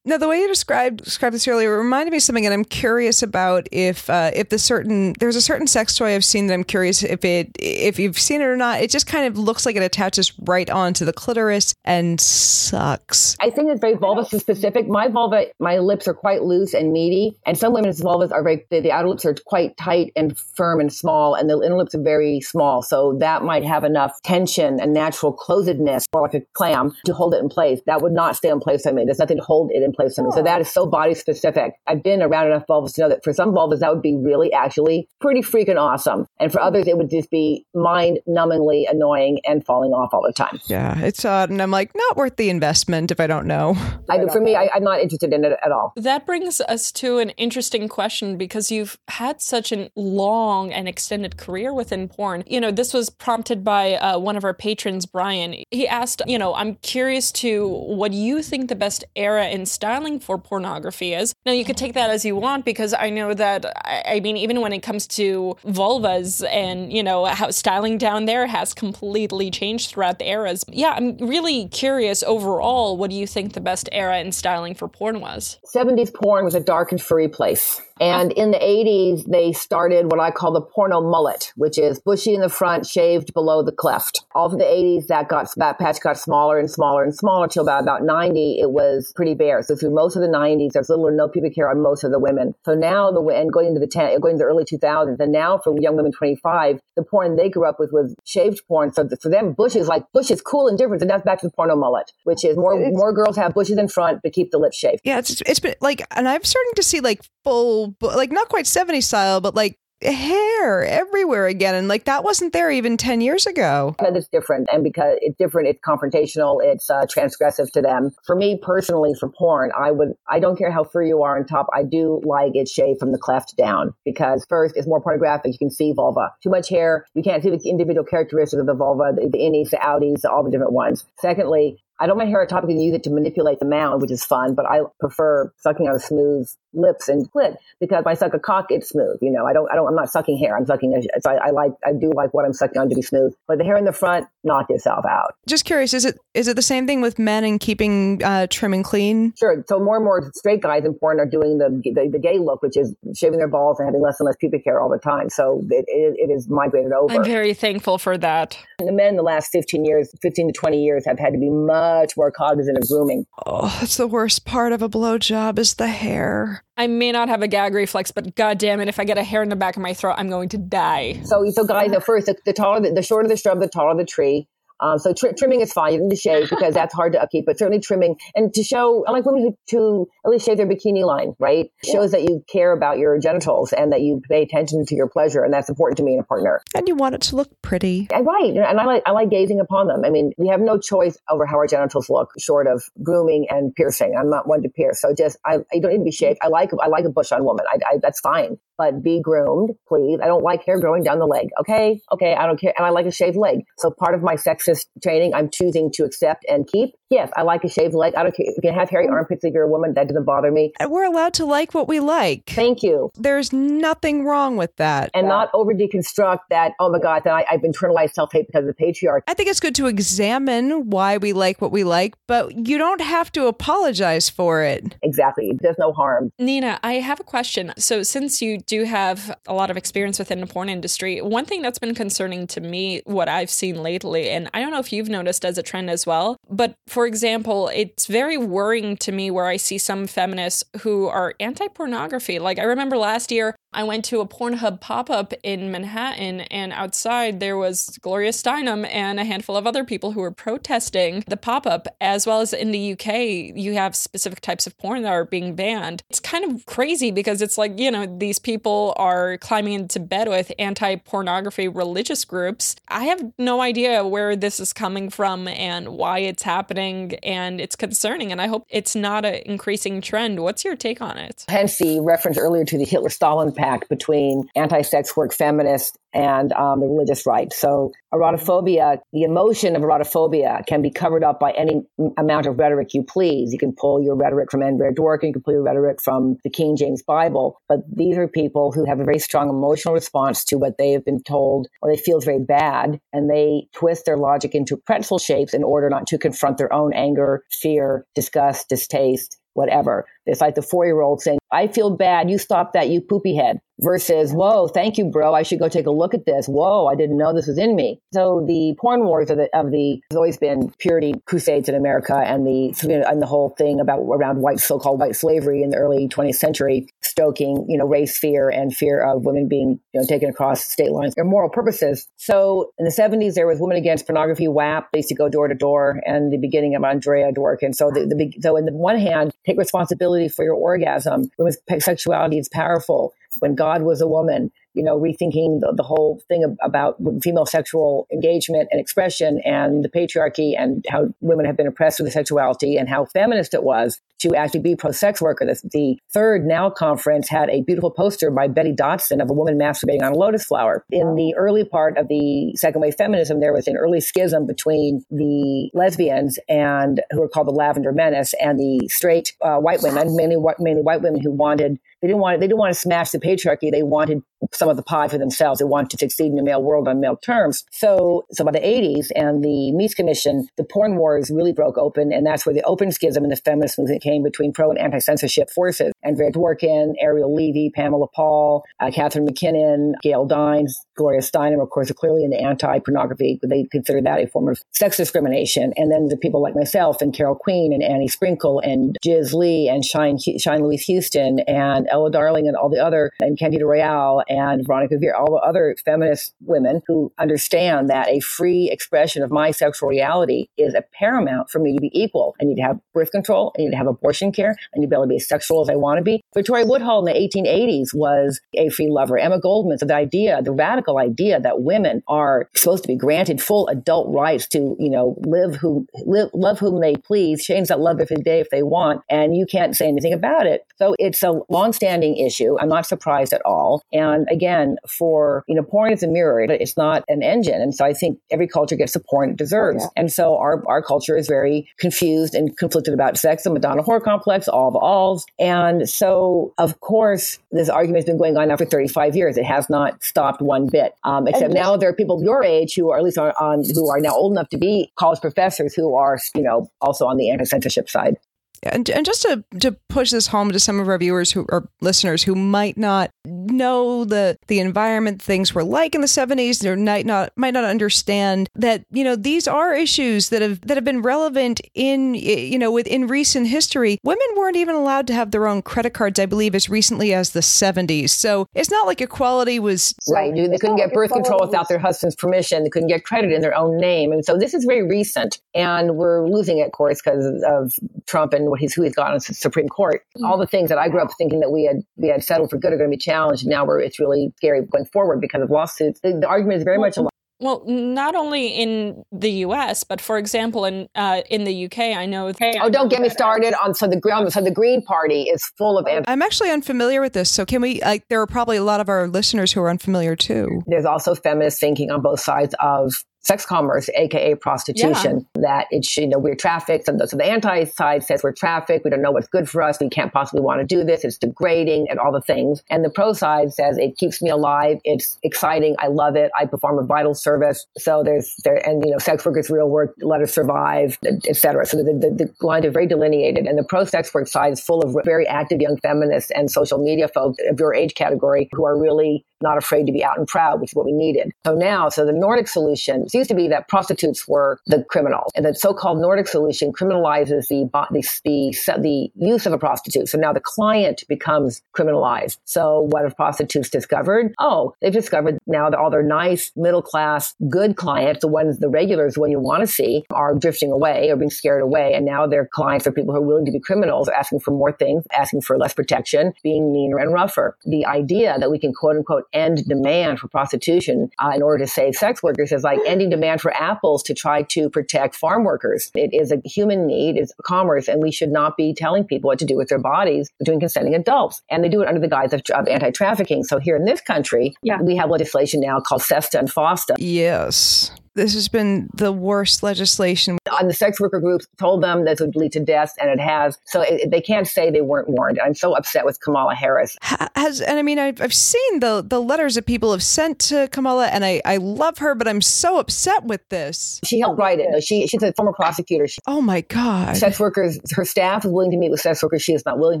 Speaker 2: Now, the way you described described this earlier reminded me of something, and I'm curious about if uh, if the certain there's a certain sex toy I've seen that I'm curious if it if you've seen it or not. It just kind of looks like it attaches right onto the clitoris and sucks.
Speaker 4: I think it's very vulva specific. My vulva, my lips are quite loose and meaty, and some women's vulvas are very the, the outer lips are quite tight and firm and small, and the inner lips are very small. So that might have enough tension and natural closedness, or like a clam, to hold it in place. That would not stay in place on me. There's nothing to hold it in place for me. So that is so body specific. I've been around enough vulvas to know that for some vulvas, that would be really actually pretty freaking awesome. And for others, it would just be mind numbingly annoying and falling off all the time.
Speaker 2: Yeah, it's odd. And I'm like, not worth the investment if I don't know.
Speaker 4: I, for me, I, I'm not interested in it at all.
Speaker 3: That brings us to an interesting question because you've had such a long and extended career within porn. You know, this was prompted by uh, one of our patrons, Brian. He asked, you know, I'm curious to what you think the best era in styling for pornography is. Now, you could take that as you want because I know that, I mean, even when it comes to vulvas and, you know, how styling down there has completely changed throughout the eras. Yeah, I'm really curious overall, what do you think the best era in styling for porn was?
Speaker 4: 70s porn was a dark and furry place. And in the 80s, they started what I call the porno mullet, which is bushy in the front, shaved below the cleft. All through the 80s, that got that patch got smaller and smaller and smaller till about, about 90, it was pretty bare. So through most of the 90s, there's little or no pubic hair on most of the women. So now the and going into the 10, going into the early 2000s, and now for young women 25, the porn they grew up with was shaved porn. So for them, bush is like bush is cool and different. And that's back to the porno mullet, which is more it's, more girls have bushes in front but keep the lips shaved.
Speaker 2: Yeah, it's it's been like, and I'm starting to see like full, like not quite 70s style, but like hair everywhere again. And like that wasn't there even 10 years ago.
Speaker 4: But it's different. And because it's different, it's confrontational, it's uh, transgressive to them. For me personally, for porn, I would, I don't care how free you are on top. I do like it shaved from the cleft down because first, it's more pornographic. You can see vulva. Too much hair, you can't see the individual characteristics of the vulva, the, the innies, the outies, all the different ones. Secondly, I don't mind hair topic and use it to manipulate the mound, which is fun, but I prefer sucking on a smooth lips and clit because if I suck a cock, it's smooth. You know, I don't, I don't, I'm not sucking hair. I'm sucking, a, so I, I like, I do like what I'm sucking on to be smooth. But the hair in the front, knock yourself out.
Speaker 2: Just curious, is it is it the same thing with men and keeping uh, trim and clean?
Speaker 4: Sure. So more and more straight guys in porn are doing the, the, the gay look, which is shaving their balls and having less and less pubic hair all the time. So it, it, it is migrated over.
Speaker 3: I'm very thankful for that.
Speaker 4: And the men the last 15 years, 15 to 20 years have had to be much more cognizant of grooming.
Speaker 2: Oh, that's the worst part of a blowjob is the hair.
Speaker 3: I may not have a gag reflex, but god damn it, if I get a hair in the back of my throat, I'm going to die.
Speaker 4: So, so guys, the first, the, the taller, the, the shorter the shrub, the taller the tree. Um, so tr- trimming is fine. You don't need to shave because that's hard to upkeep, but certainly trimming and to show, I like women who to at least shave their bikini line, right? Yeah. Shows that you care about your genitals and that you pay attention to your pleasure. And that's important to me in a partner.
Speaker 2: And you want it to look pretty.
Speaker 4: And right. And I like, I like gazing upon them. I mean, we have no choice over how our genitals look short of grooming and piercing. I'm not one to pierce. So just, I, I don't need to be shaved. I like, I like a bush on woman. I, I, that's fine but be groomed, please. I don't like hair growing down the leg. Okay. Okay. I don't care. And I like a shaved leg. So part of my sexist training, I'm choosing to accept and keep. Yes, I like a shaved leg. I don't care. You can have hairy oh. armpits if you're a woman. That doesn't bother me.
Speaker 2: And we're allowed to like what we like.
Speaker 4: Thank you.
Speaker 2: There's nothing wrong with that.
Speaker 4: And not over deconstruct that, oh my God, that I, I've internalized self hate because of the patriarchy.
Speaker 2: I think it's good to examine why we like what we like, but you don't have to apologize for it.
Speaker 4: Exactly. There's no harm.
Speaker 3: Nina, I have a question. So since you do have a lot of experience within the porn industry, one thing that's been concerning to me, what I've seen lately, and I don't know if you've noticed as a trend as well, but for example, it's very worrying to me where I see some feminists who are anti pornography. Like I remember last year, I went to a Pornhub pop up in Manhattan, and outside there was Gloria Steinem and a handful of other people who were protesting the pop up, as well as in the UK, you have specific types of porn that are being banned. It's kind of crazy because it's like, you know, these people are climbing into bed with anti pornography religious groups. I have no idea where this is coming from and why it's happening, and it's concerning. And I hope it's not an increasing trend. What's your take on it?
Speaker 4: Hence the reference earlier to the Hitler Stalin pact between anti-sex work feminists and um, the religious right. So erotophobia, the emotion of erotophobia can be covered up by any amount of rhetoric you please. You can pull your rhetoric from Andrea Dworkin, you can pull your rhetoric from the King James Bible, but these are people who have a very strong emotional response to what they have been told or they feel is very bad, and they twist their logic into pretzel shapes in order not to confront their own anger, fear, disgust, distaste, whatever. It's like the four year old saying, I feel bad. You stop that, you poopy head versus, whoa, thank you, bro. I should go take a look at this. Whoa, I didn't know this was in me. So the porn wars of the, of the has always been purity crusades in America and the, and the whole thing about around white, so-called white slavery in the early 20th century, stoking, you know, race fear and fear of women being, you know, taken across state lines for moral purposes. So in the 70s, there was Women Against Pornography, WAP. They used to go door to door and the beginning of Andrea Dworkin. So the, the, so in the one hand, take responsibility for your orgasm. Women's sexuality is powerful when God was a woman, you know, rethinking the, the, whole thing about female sexual engagement and expression and the patriarchy and how women have been oppressed with sexuality and how feminist it was to actually be pro sex worker. The, the, third NOW conference had a beautiful poster by Betty Dodson of a woman masturbating on a lotus flower. In the early part of the second wave feminism, there was an early schism between the lesbians and who were called the Lavender Menace and the straight uh, white women, mainly, mainly white women who wanted they didn't want they didn't want to smash the patriarchy. They wanted some of the pie for themselves. They wanted to succeed in the male world on male terms. So, so by the 80s and the Meese Commission, the porn wars really broke open, and that's where the open schism in the feminist movement came between pro and anti censorship forces. Andrea Dworkin, Ariel Levy, Pamela Paul, uh, Catharine MacKinnon, Gail Dines, Gloria Steinem, of course, are clearly in the anti pornography. They consider that a form of sex discrimination. And then the people like myself and Carol Queen and Annie Sprinkle and Jiz Lee and Shine, Shine Louise Houston and Ella Darling and all the other, and Candida Royalle and Veronica Vera, all the other feminist women who understand that a free expression of my sexual reality is a paramount for me to be equal. I need to have birth control. I need to have abortion care. I need to be able to be as sexual as I want to be. Victoria Woodhull in the 1880s was a free lover. Emma Goldman, so the idea, the radical idea that women are supposed to be granted full adult rights to, you know, live who live, love whom they please, change that love every day if they want, and you can't say anything about it. So it's a long longstanding issue. I'm not surprised at all. And again, for, you know, porn is a mirror. It's not an engine. And so I think every culture gets the porn it deserves. And so our, our culture is very confused and conflicted about sex, the Madonna whore complex, all the alls. And so, of course, this argument has been going on now for 35 years. It has not stopped one bit. Um, except now there are people your age who are at least on, on who are now old enough to be college professors who are, you know, also on the anti-censorship side.
Speaker 2: And, and just to, to push this home to some of our viewers who are listeners who might not know the the environment things were like in the 70s or might not might not understand that you know these are issues that have that have been relevant in you know within recent history. Women weren't even allowed to have their own credit cards i believe as recently as the 70s so it's not like equality was
Speaker 4: right they couldn't get birth control without their husband's permission. They couldn't get credit in their own name. And so this is very recent. And we're losing it of course because of trump and what he's who he's got on the Supreme Court. Mm-hmm. All the things that I grew up thinking that we had we had settled for good are going to be challenged. Now where it's really scary going forward because of lawsuits. The, the argument is very much a
Speaker 3: well, not only in the U.S., but for example, in uh, in the U.K., I know.
Speaker 4: oh, don't get me started on so the so the Green Party is full of. Anti-
Speaker 2: I'm actually unfamiliar with this, so can we? Like, there are probably a lot of our listeners who are unfamiliar too.
Speaker 4: There's also feminist thinking on both sides of sex commerce, aka prostitution, yeah. that it's, you know, we're trafficked. So the, so the anti side says we're trafficked. We don't know what's good for us. We can't possibly want to do this. It's degrading and all the things. And the pro side says it keeps me alive. It's exciting. I love it. I perform a vital service. So there's there, and you know, sex work is real work. Let us survive, etc. So the, the, the lines are very delineated. And the pro sex work side is full of very active young feminists and social media folks of your age category who are really not afraid to be out and proud, which is what we needed. So now, so the Nordic solution used to be that prostitutes were the criminals, and the so-called Nordic solution criminalizes the, the the the use of a prostitute. So now the client becomes criminalized. So what have prostitutes discovered? Oh, they've discovered now that all their nice middle class good clients, the ones the regulars, what you want to see, are drifting away or being scared away, and now their clients are people who are willing to be criminals, asking for more things, asking for less protection, being meaner and rougher. The idea that we can quote unquote end demand for prostitution uh, in order to save sex workers is like ending demand for apples to try to protect farm workers. It is a human need, it's commerce, and we should not be telling people what to do with their bodies between consenting adults. And they do it under the guise of, of anti trafficking. So here in this country, yeah. we have legislation now called SESTA and FOSTA.
Speaker 2: Yes. This has been the worst legislation.
Speaker 4: And the sex worker groups told them this would lead to deaths, and it has. So it, they can't say they weren't warned. I'm so upset with Kamala Harris.
Speaker 2: Has and I mean I've, I've seen the the letters that people have sent to Kamala, and I, I love her, but I'm so upset with this.
Speaker 4: She helped write it. She she's a former prosecutor. She,
Speaker 2: oh my god!
Speaker 4: Sex workers. Her staff is willing to meet with sex workers. She is not willing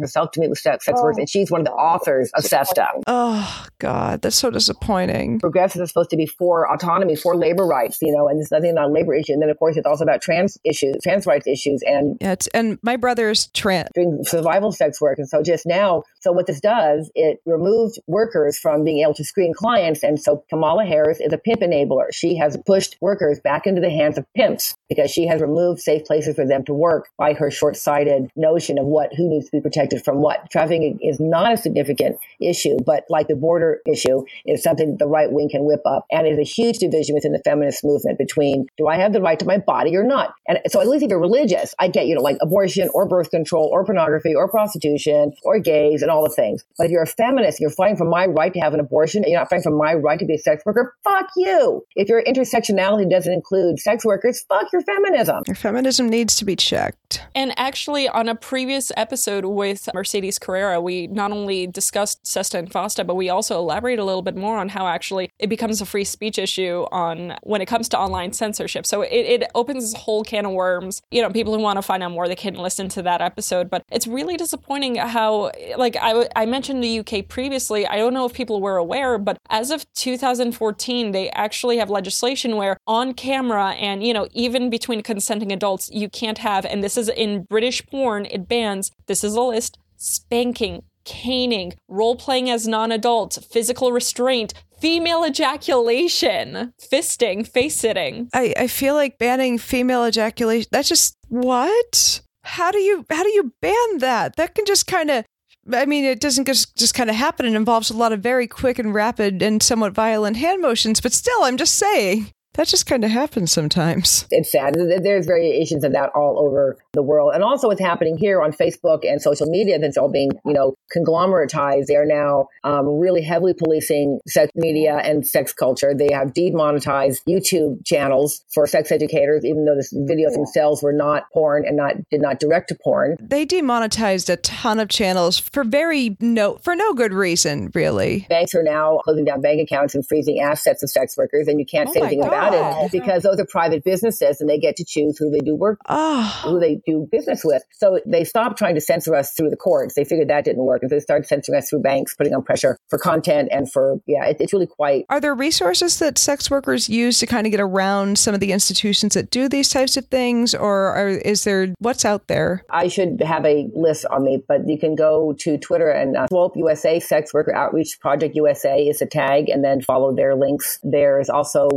Speaker 4: herself to meet with sex, sex oh. workers, and she's one of the authors of SESTA.
Speaker 2: Oh god, that's so disappointing.
Speaker 4: Progressives are supposed to be for autonomy, for labor rights, you know, and there's nothing about labor issue. And then, of course, it's also about trans issues, trans rights issues. And
Speaker 2: yeah, and my brother's trans.
Speaker 4: Doing survival sex work. And so just now, so what this does, it removes workers from being able to screen clients. And so Kamala Harris is a pimp enabler. She has pushed workers back into the hands of pimps because she has removed safe places for them to work by her short-sighted notion of what, who needs to be protected from what. Trafficking is not a significant issue, but like the border issue, is something that the right wing can whip up and is a huge division within the feminist movement between do I have the right to my body or not? And so at least if you're religious, I get, you know, like abortion or birth control or pornography or prostitution or gays and all the things. But if you're a feminist, you're fighting for my right to have an abortion and you're not fighting for my right to be a sex worker, fuck you. If your intersectionality doesn't include sex workers, fuck your feminism.
Speaker 2: Your feminism needs to be checked.
Speaker 3: And actually, on a previous episode with Mercedes Carrera, we not only discussed SESTA and FOSTA, but we also elaborate a little bit more on how actually it becomes a free speech issue on when it comes to online censorship. So it, it opens this whole can of worms. You know, people who want to find out more, they can listen to that episode. But it's really disappointing how, like I, I mentioned the UK previously. I don't know if people were aware, but as of 2014, they actually have legislation where on camera and, you know, even between consenting adults, you can't have, and this is in British porn, it bans, this is a list, spanking, caning, role playing as non adults, physical restraint, female ejaculation, fisting, face sitting.
Speaker 2: I, I feel like banning female ejaculation, that's just what? How do you how do you ban that? That can just kind of I mean, it doesn't just, just kind of happen. It involves a lot of very quick and rapid and somewhat violent hand motions, but still, I'm just saying. That just kind of happens sometimes.
Speaker 4: It's sad. There's variations of that all over the world. And also what's happening here on Facebook and social media that's all being, you know, conglomeratized. They are now um, really heavily policing sex media and sex culture. They have demonetized YouTube channels for sex educators, even though the videos themselves were not porn and not did not direct to porn.
Speaker 2: They demonetized a ton of channels for very no for no good reason, really.
Speaker 4: Banks are now closing down bank accounts and freezing assets of sex workers, and you can't
Speaker 2: Oh
Speaker 4: say anything about
Speaker 2: God.
Speaker 4: it because those are private businesses and they get to choose who they do work
Speaker 2: Oh,
Speaker 4: who they do business with. So they stopped trying to censor us through the courts. They figured that didn't work. And so they started censoring us through banks, putting on pressure for content and for, yeah, it, it's really quite.
Speaker 2: are there resources that sex workers use to kind of get around some of the institutions that do these types of things, or are, is there what's out there?
Speaker 4: I should have a list on me, but you can go to Twitter and uh, SWOP USA, Sex Worker Outreach Project USA is a tag, and then follow their links. There's also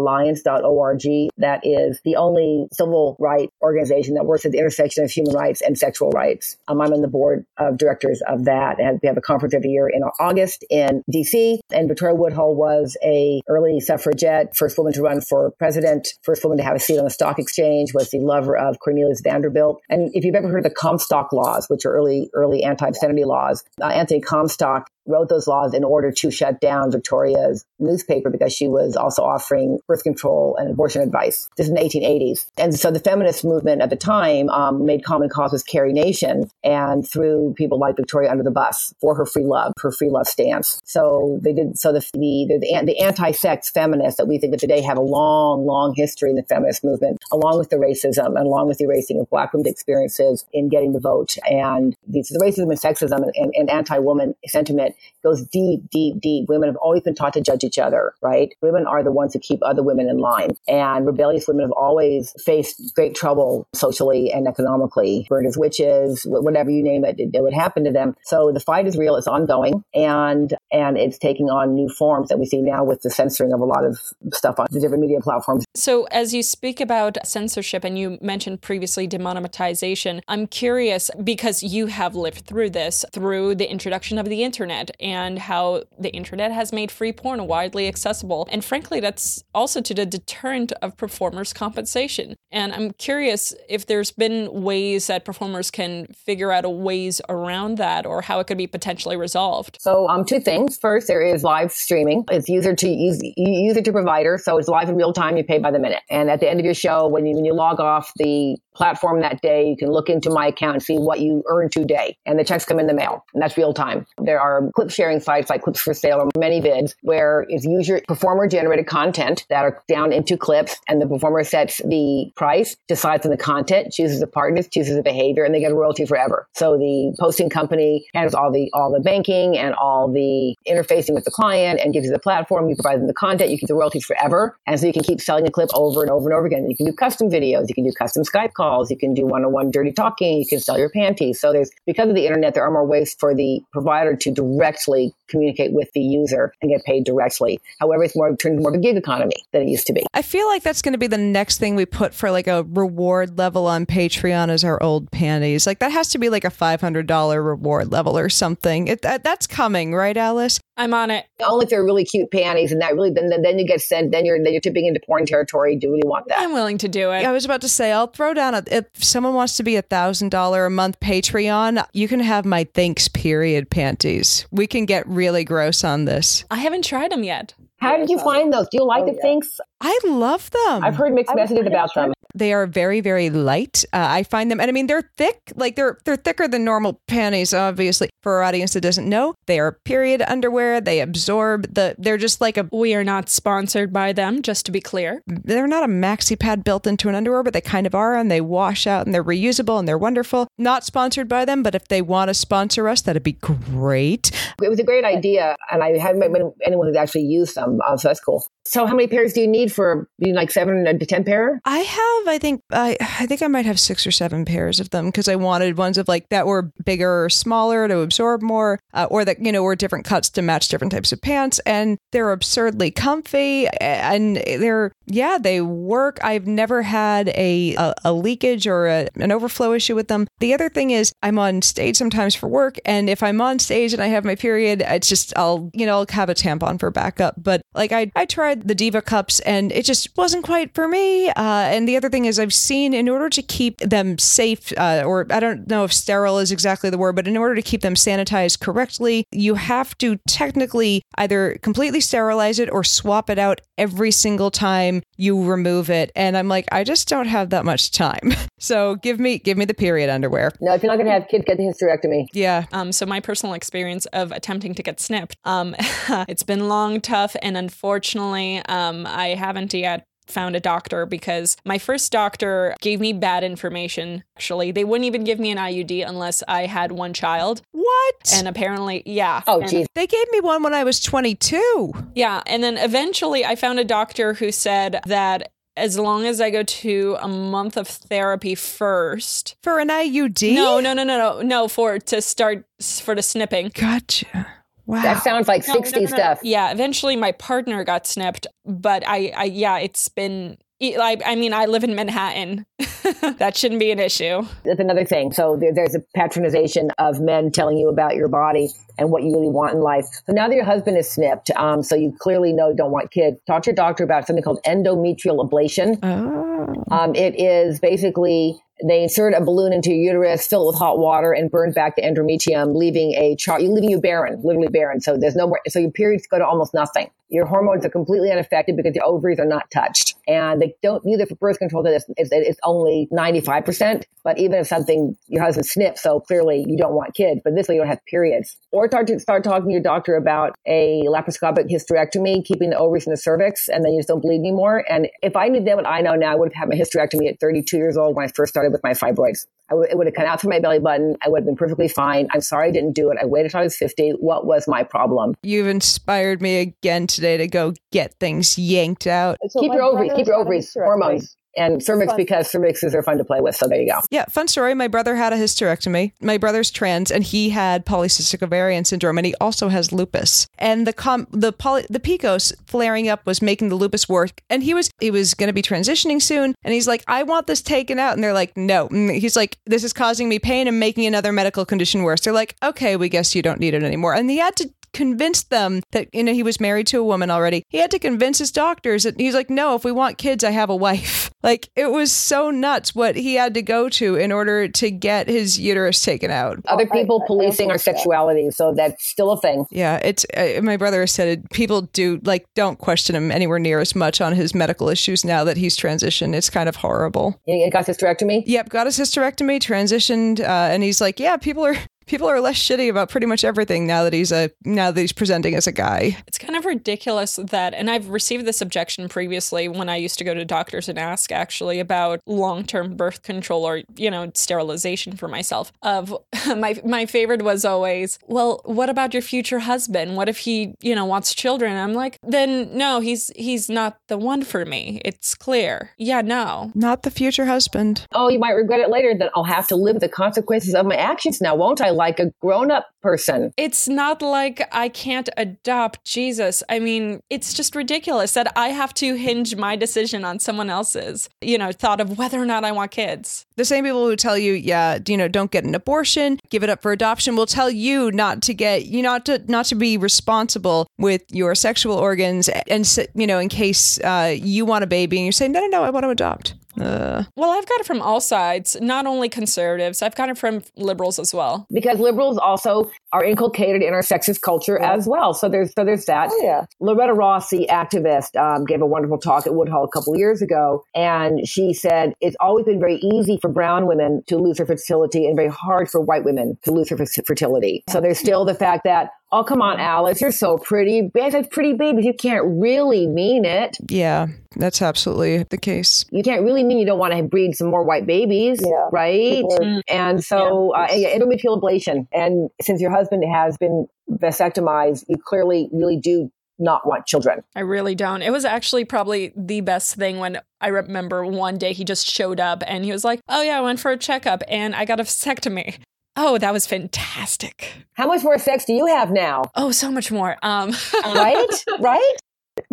Speaker 4: woodhullalliance.org. That is the only civil rights organization that works at the intersection of human rights and sexual rights. Um, I'm on the board of directors of that, and we have a conference every year in August in DC. And Victoria Woodhull was a early suffragette, first woman to run for president, first woman to have a seat on the stock exchange, was the lover of Cornelius Vanderbilt. And if you've ever heard of the Comstock laws, which are early early anti-obscenity laws, uh, Anthony Comstock wrote those laws in order to shut down Victoria's newspaper because she was also offering birth control and abortion advice. This is in the 1880s. And so the feminist movement at the time um, made common cause with Carrie Nation and threw people like Victoria under the bus for her free love, her free love stance. So they did, so the, the, the, the anti-sex feminists that we think of today have a long, long history in the feminist movement, along with the racism and along with the erasing of black women's experiences in getting the vote. And the, the racism and sexism and, and, and anti-woman sentiment goes deep, deep, deep. Women have always been taught to judge each other, right? Women are the ones who keep other women in line. And rebellious women have always faced great trouble socially and economically, burned as witches, whatever you name it, it, it would happen to them. So the fight is real, it's ongoing, and and it's taking on new forms that we see now with the censoring of a lot of stuff on the different media platforms.
Speaker 3: So, as you speak about censorship and you mentioned previously demonetization, I'm curious because you have lived through this through the introduction of the internet and how the internet has made free porn widely accessible. And frankly, that's also to the deterrent of performers' compensation. And I'm curious if there's been ways that performers can figure out ways around that or how it could be potentially resolved.
Speaker 4: So, um, two things. First, there is live streaming. It's user to use, user to provider, so it's live in real time. You pay by the minute. And at the end of your show, when you when you log off the platform that day, you can look into my account and see what you earned today, and the checks come in the mail, and that's real time. There are clip sharing sites like Clips for Sale or ManyVids where it's user performer generated content that are down into clips, and the performer sets the price, decides on the content, chooses the partners, chooses the behavior, and they get a royalty forever. So the posting company handles all the all the banking and all the interfacing with the client and gives you the platform. You provide them the content, you keep the royalties forever, and so you can keep selling a clip over and over and over again. You can do custom videos, you can do custom Skype calls, you can do one-on-one dirty talking, you can sell your panties. So there's because of the internet, there are more ways for the provider to directly communicate with the user and get paid directly. However, it's more turned more of a gig economy than it used to be.
Speaker 2: I feel like that's going to be the next thing we put for like a reward level on Patreon is our old panties. Like that has to be like a $500 reward level or something. It, that, that's coming, right, Alice?
Speaker 3: I'm on it.
Speaker 4: Only if they're really cute panties, and that really then then, then you get sent. Then you're then you're tipping into porn territory. Do you really want that?
Speaker 3: I'm willing to do it.
Speaker 2: I was about to say, I'll throw down a, if someone wants to be a thousand dollar a month Patreon, you can have my thanks period panties. We can get really gross on this.
Speaker 3: I haven't tried them yet.
Speaker 4: How did you find those? Do you like oh, the things?
Speaker 2: I love them.
Speaker 4: I've heard mixed messages about them.
Speaker 2: they are very very light uh, i find them and i mean they're thick like they're they're thicker than normal panties obviously for our audience that doesn't know they are period underwear they absorb the they're just like a
Speaker 3: We are not sponsored by them, just to be clear.
Speaker 2: they're not a maxi pad built into an underwear but they kind of are and they wash out and they're reusable and they're wonderful not sponsored by them but if they want to sponsor us that'd be great
Speaker 4: It was a great idea, and I haven't met anyone who's actually used them, uh, so that's cool. So, how many pairs do you need for you need like seven to ten pair?
Speaker 2: i have have, I think, I I think I might have six or seven pairs of them because I wanted ones of like that were bigger or smaller to absorb more, uh, or that you know were different cuts to match different types of pants, and they're absurdly comfy and they're yeah they work. I've never had a a, a leakage or a, an overflow issue with them. The other thing is I'm on stage sometimes for work, and if I'm on stage and I have my period, it's just I'll you know I'll have a tampon for backup. But like I I tried the Diva cups and it just wasn't quite for me. Uh, and the other thing is I've seen in order to keep them safe, uh, or I don't know if sterile is exactly the word, but in order to keep them sanitized correctly, you have to technically either completely sterilize it or swap it out every single time you remove it. And I'm like, I just don't have that much time. so give me give me the period underwear.
Speaker 4: No, if you're not going to have kids, get the hysterectomy.
Speaker 2: Yeah.
Speaker 3: Um, so my personal experience of attempting to get snipped, um, it's been long, tough, and unfortunately, um, I haven't yet found a doctor because my first doctor gave me bad information. Actually, they wouldn't even give me an IUD unless I had one child.
Speaker 2: What?
Speaker 3: And apparently, yeah.
Speaker 4: Oh,
Speaker 3: And-
Speaker 4: geez.
Speaker 2: They gave me one when I was 22.
Speaker 3: Yeah. And then eventually I found a doctor who said that as long as I go to a month of therapy first.
Speaker 2: For an IUD?
Speaker 3: No, no, no, no, no, no, for to start for the snipping.
Speaker 2: Gotcha. Wow.
Speaker 4: That sounds like
Speaker 3: No, no,
Speaker 4: 60s
Speaker 3: no, no.
Speaker 4: stuff.
Speaker 3: Yeah, eventually my partner got snipped, but I, I yeah, it's been. I, I mean, I live in Manhattan. that shouldn't be an issue.
Speaker 4: That's another thing. So there, there's a patronization of men telling you about your body and what you really want in life. So now that your husband is snipped, um, so you clearly know you don't want kids, talk to your doctor about something called endometrial ablation.
Speaker 2: oh.
Speaker 4: Um, it is basically they insert a balloon into your uterus, fill it with hot water, and burn back the endometrium, leaving a chart, leaving you barren, literally barren. So there's no more. So your periods go to almost nothing. Your hormones are completely unaffected because your ovaries are not touched, and they don't use it for birth control. That it's, it's, it's only 95 percent. But even if something your husband snips, so clearly you don't want kids, but this way you don't have periods. Or start to start talking to your doctor about a laparoscopic hysterectomy, keeping the ovaries in the cervix, and then you just don't bleed anymore. And if I knew then what I know now, I would have had my hysterectomy at 32 years old when I first started with my fibroids. I w- it would have come out through my belly button. I would have been perfectly fine. I'm sorry I didn't do it. I waited until I was 50. What was my problem?
Speaker 2: You've inspired me again today to go get things yanked out.
Speaker 5: So
Speaker 4: keep your ovaries, keep your
Speaker 5: had a
Speaker 4: ovaries, hormones, and cervix
Speaker 5: Fun.
Speaker 4: because cervixes are fun to play with. So there you go.
Speaker 2: Yeah, fun story. My brother had a hysterectomy. My brother's trans, and he had polycystic ovarian syndrome, and he also has lupus. And the com- the poly- the PCOS flaring up was making the lupus work. And he was he was going to be transitioning soon, and he's like, "I want this taken out," and they're like, "No." And he's like, "This is causing me pain and making another medical condition worse." They're like, "Okay, we guess you don't need it anymore." And he had to convince them that you know he was married to a woman already. He had to convince his doctors that he's like, "No, if we want kids, I have a wife." Like it was so nuts what he had to go to in order to get his uterus taken out.
Speaker 4: Other
Speaker 5: I-
Speaker 4: people
Speaker 5: I- I
Speaker 4: policing our sexuality. So that's still a thing.
Speaker 2: Yeah, it's uh, my brother said it, people do like don't question him anywhere near as much on his medical issues now that he's transitioned. It's kind of horrible.
Speaker 4: You you got hysterectomy?
Speaker 2: Yep, got his hysterectomy, transitioned, uh, and he's like, yeah, people are people are less shitty about pretty much everything now that he's a now that he's presenting as a guy.
Speaker 3: It's kind of ridiculous that, and I've received this objection previously when I used to go to doctors and ask actually about long term birth control or, you know, sterilization for myself. Of my, my favorite was always, well, what about your future husband? What if he, you know, wants children? I'm like, then no, he's, he's not the one for me. It's clear. Yeah, no.
Speaker 2: Not the future husband.
Speaker 4: Oh, you might regret it later. Then I'll have to live the consequences of my actions now, won't I? Like a grown up person.
Speaker 3: It's not like I can't adopt Jesus. I mean, it's just ridiculous that I have to hinge my decision on someone else's, you know, thought of whether or not I want kids.
Speaker 2: The same people who tell you, yeah, you know, don't get an abortion, give it up for adoption, will tell you not to get you not to not to be responsible with your sexual organs, and you know, in case uh, you want a baby and you're saying, no, no, no, I want to adopt. Uh,
Speaker 3: Well, I've got it from all sides, not only conservatives, I've got it from liberals as well.
Speaker 4: Because liberals also are inculcated in our sexist culture as well. So there's so there's that.
Speaker 5: Oh, yeah.
Speaker 4: Loretta Ross, the activist, um, gave a wonderful talk at Woodhull a couple of years ago, and she said it's always been very easy for brown women to lose their fertility and very hard for white women to lose their fer- fertility. So there's still the fact that, oh, come on, Alice, you're so pretty. Babe has pretty babies. You can't really mean it.
Speaker 2: yeah, that's absolutely the case.
Speaker 4: You can't really mean you don't want to breed some more white babies,
Speaker 5: Yeah.
Speaker 4: right?
Speaker 5: People are-
Speaker 4: And so, uh, yeah, endometrial ablation. And since your husband has been vasectomized, you clearly really do not want children.
Speaker 3: I really don't. It was actually probably the best thing when I remember one day he just showed up and he was like, Oh, yeah, I went for a checkup and I got a vasectomy. Oh, that was fantastic.
Speaker 4: How much more sex do you have now?
Speaker 3: Oh, so much more. Um,
Speaker 4: right? Right?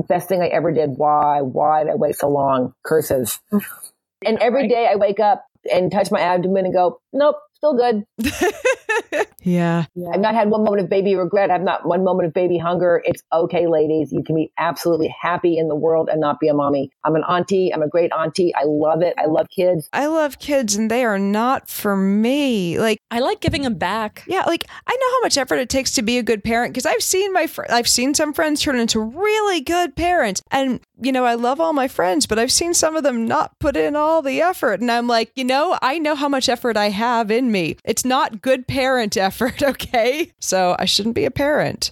Speaker 4: Best thing I ever did. Why? Why did I wait so long? Curses. And every day I wake up and touch my abdomen and go, nope, still good.
Speaker 2: yeah.
Speaker 4: I've not had one moment of baby regret. I've not one moment of baby hunger. It's okay, ladies. You can be absolutely happy in the world and not be a mommy. I'm an auntie. I'm a great auntie. I love it. I love kids.
Speaker 2: I love kids and they are not for me. Like
Speaker 3: I like giving them back.
Speaker 2: Yeah, like I know how much effort it takes to be a good parent because I've seen my fr- I've seen some friends turn into really good parents. And you know, I love all my friends, but I've seen some of them not put in all the effort and I'm like, you know, I know how much effort I have in me. It's not good parent effort, okay? So I shouldn't be a parent.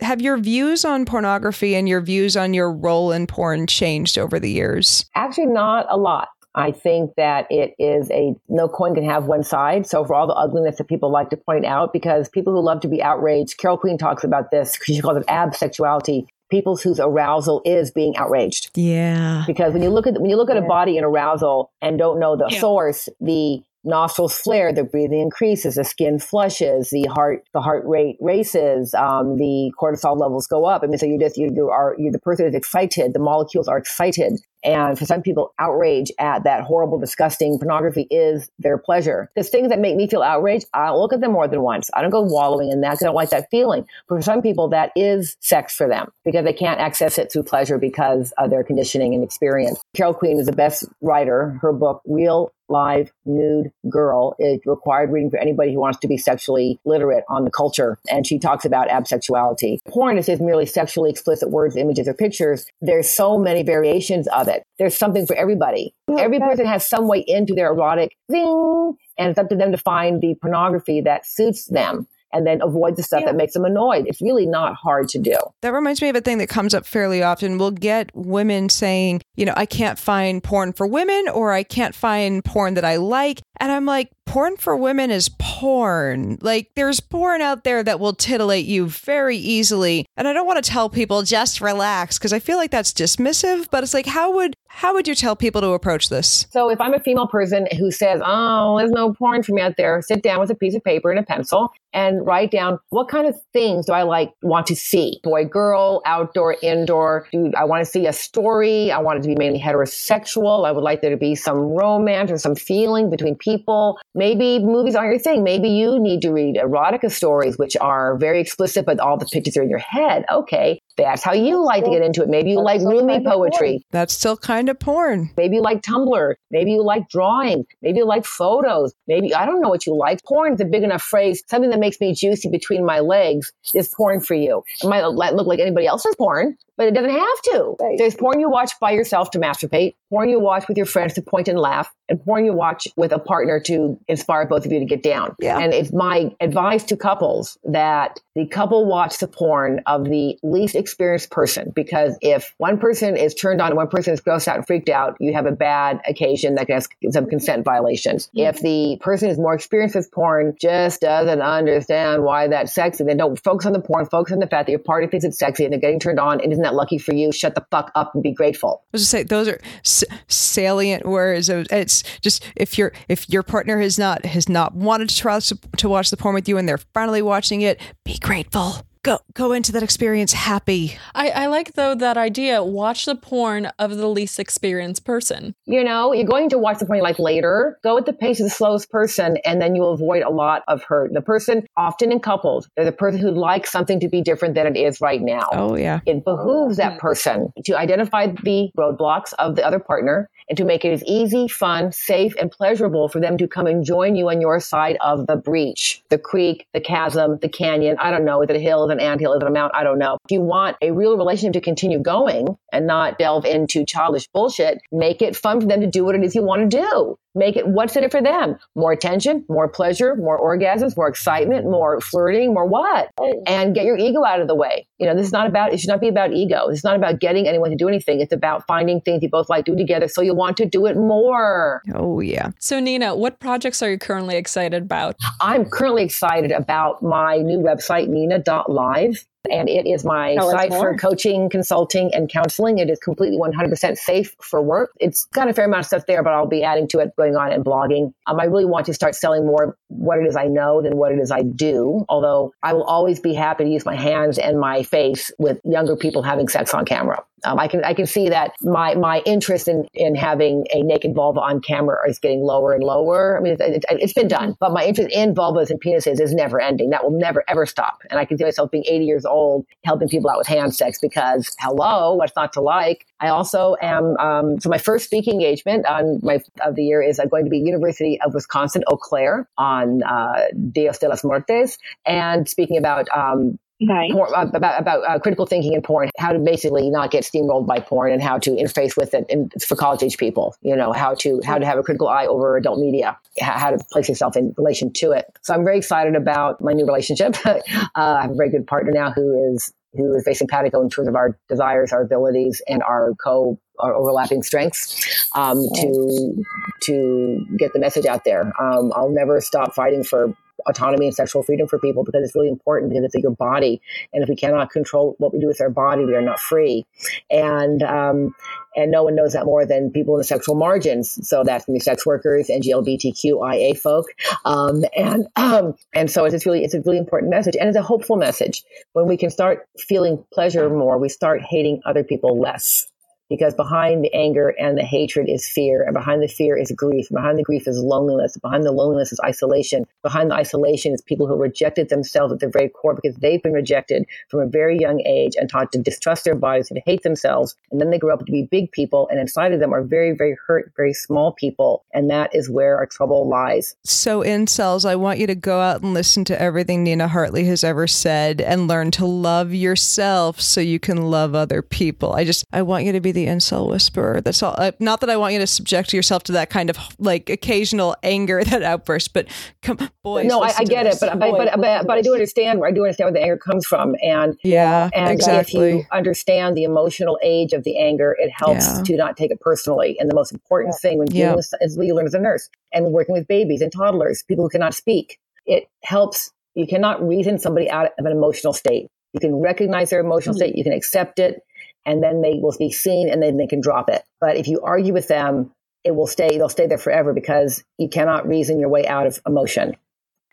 Speaker 2: Have your views on pornography and your views on your role in porn changed over the years?
Speaker 4: Actually, not a lot. I think that it is a no coin can have one side. So for all the ugliness that people like to point out, because people who love to be outraged, Carol Queen talks about this she calls it absexuality. People whose arousal is being outraged.
Speaker 2: Yeah.
Speaker 4: Because when you look at when you look at a body in arousal and don't know the
Speaker 3: Yeah.
Speaker 4: source, the nostrils flare, the breathing increases, the skin flushes, the heart the heart rate races, um, the cortisol levels go up. I mean, so you just you, you are you the person is excited, the molecules are excited, and for some people, outrage at that horrible, disgusting pornography is their pleasure. There's things that make me feel outraged. I'll look at them more than once. I don't go wallowing in that 'cause I don't like that feeling. But for some people, that is sex for them because they can't access it through pleasure because of their conditioning and experience. Carol Queen is the best writer. Her book, Real Live Nude Girl, is required reading for anybody who wants to be sexually literate on the culture. And she talks about absexuality. Porn is just merely sexually explicit words, images, or pictures. There's so many variations of it. There's something for everybody. Every person has some way into their erotic thing, and it's up to them to find the pornography that suits them and then avoid the stuff that makes them annoyed. It's really not hard to do.
Speaker 2: That reminds me of a thing that comes up fairly often. We'll get women saying, you know, I can't find porn for women or I can't find porn that I like. And I'm like, porn for women is porn. Like, there's porn out there that will titillate you very easily. And I don't want to tell people just relax because I feel like that's dismissive, but it's like, how would how would you tell people to approach this?
Speaker 4: So if I'm a female person who says, "Oh, there's no porn for me out there," sit down with a piece of paper and a pencil and write down what kind of things do I like want to see? Boy, girl, outdoor, indoor. Do I want to see a story? I want it to be mainly heterosexual. I would like there to be some romance or some feeling between people. Maybe movies aren't your thing. Maybe you need to read erotica stories, which are very explicit, but all the pictures are in your head. Okay, that's how you like to get into it. Maybe you like Rumi poetry.
Speaker 2: That's still kind of porn.
Speaker 4: Maybe you like Tumblr. Maybe you like drawing. Maybe you like photos. Maybe I don't know what you like. Porn is a big enough phrase. Something that makes me juicy between my legs is porn for you. It might look like anybody else's porn, but it doesn't have to. There's porn you watch by yourself to masturbate, porn you watch with your friends to point and laugh, and porn you watch with a partner to inspire both of you to get down.
Speaker 2: Yeah.
Speaker 4: And it's my advice to couples that the couple watch the porn of the least experienced person because if one person is turned on and one person is grossed out and freaked out, you have a bad occasion that can have some consent violations. If the person is more experienced with porn, just doesn't understand why that's sexy, then don't focus on the porn, focus on the fact that your partner thinks it's sexy and they're getting turned on and isn't that lucky for you? Shut the fuck up and be grateful.
Speaker 2: I was just say those are s- salient words. It's just if your if your partner has not has not wanted to try to watch the porn with you and they're finally watching it, be grateful. Go go into that experience happy.
Speaker 3: I, I like though that idea. Watch the porn of the least experienced person.
Speaker 4: You know, you're going to watch the porn you like later. Go at the pace of the slowest person, and then you'll avoid a lot of hurt. The person, often in couples, they're the person who likes something to be different than it is right now.
Speaker 2: Oh yeah.
Speaker 4: It behooves that hmm. person to identify the roadblocks of the other partner and to make it as easy, fun, safe, and pleasurable for them to come and join you on your side of the breach, the creek, the chasm, the canyon. I don't know. Is it a hill? Is it an anthill? Is it a mount? I don't know. If you want a real relationship to continue going and not delve into childish bullshit, make it fun for them to do what it is you want to do. Make it what's in it for them? More attention, more pleasure, more orgasms, more excitement, more flirting, more what? And get your ego out of the way. You know, this is not about, it should not be about ego. It's not about getting anyone to do anything. It's about finding things you both like to do together so you want to do it more.
Speaker 2: Oh yeah.
Speaker 3: So Nina, what projects are you currently excited about?
Speaker 4: I'm currently excited about my new website, nina.live. and it is my site for coaching, consulting, and counseling. It is completely 100% safe for work. It's got a fair amount of stuff there, but I'll be adding to it going on and blogging. Um, I really want to start selling more what it is I know than what it is I do. Although I will always be happy to use my hands and my face with younger people having sex on camera. Um, I can I can see that my my interest in in having a naked vulva on camera is getting lower and lower. I mean, it, it, has been done, but my interest in vulvas and penises is never ending. That will never ever stop. And I can see myself being 80 years old helping people out with hand sex because hello, what's not to like? I also am. Um, so my first speaking engagement on my of the year is I'm going to be University of Wisconsin Eau Claire on uh, Dios de las Muertes and speaking about um, Nice. Porn, uh, about about uh, critical thinking in porn, how to basically not get steamrolled by porn, and how to interface with it in, for college age people. You know how to how to have a critical eye over adult media, how, to place yourself in relation to it. So I'm very excited about my new relationship. uh, I have a very good partner now who is who is simpatico in terms of our desires, our abilities, and our co our overlapping strengths um, to to get the message out there. Um, I'll never stop fighting for autonomy and sexual freedom for people because it's really important because it's your body. And if we cannot control what we do with our body, we are not free. And, um, and no one knows that more than people in the sexual margins. So that's the sex workers and GLBTQIA folk. Um, and, um, and so it's really, it's a really important message and it's a hopeful message. When we can start feeling pleasure more, we start hating other people less because behind the anger and the hatred is fear and behind the fear is grief behind the grief is loneliness behind the loneliness is isolation. Behind the isolation is people who rejected themselves at their very core because they've been rejected from a very young age and taught to distrust their bodies and to hate themselves and then they grow up to be big people and inside of them are very very hurt very small people and that is where our trouble lies.
Speaker 2: So incels i want you to go out and listen to everything nina hartley has ever said and learn to love yourself so you can love other people. I just i want you to be the incel whisperer. That's all. Uh, not that I want you to subject yourself to that kind of like occasional anger, that outburst, but come, boys.
Speaker 4: No, I, I, get it, but but, but, but but I do understand where I do understand where the anger comes from, and
Speaker 2: yeah,
Speaker 4: and
Speaker 2: exactly.
Speaker 4: if you understand the emotional age of the anger, it helps yeah. to not take it personally. And the most important yeah. thing when dealing yeah. with, is what you learn as a nurse and working with babies and toddlers, people who cannot speak. It helps. You cannot reason somebody out of an emotional state. You can recognize their emotional mm-hmm. state. You can accept it and then they will be seen and then they can drop it. But if you argue with them, it will stay, they'll stay there forever because you cannot reason your way out of emotion.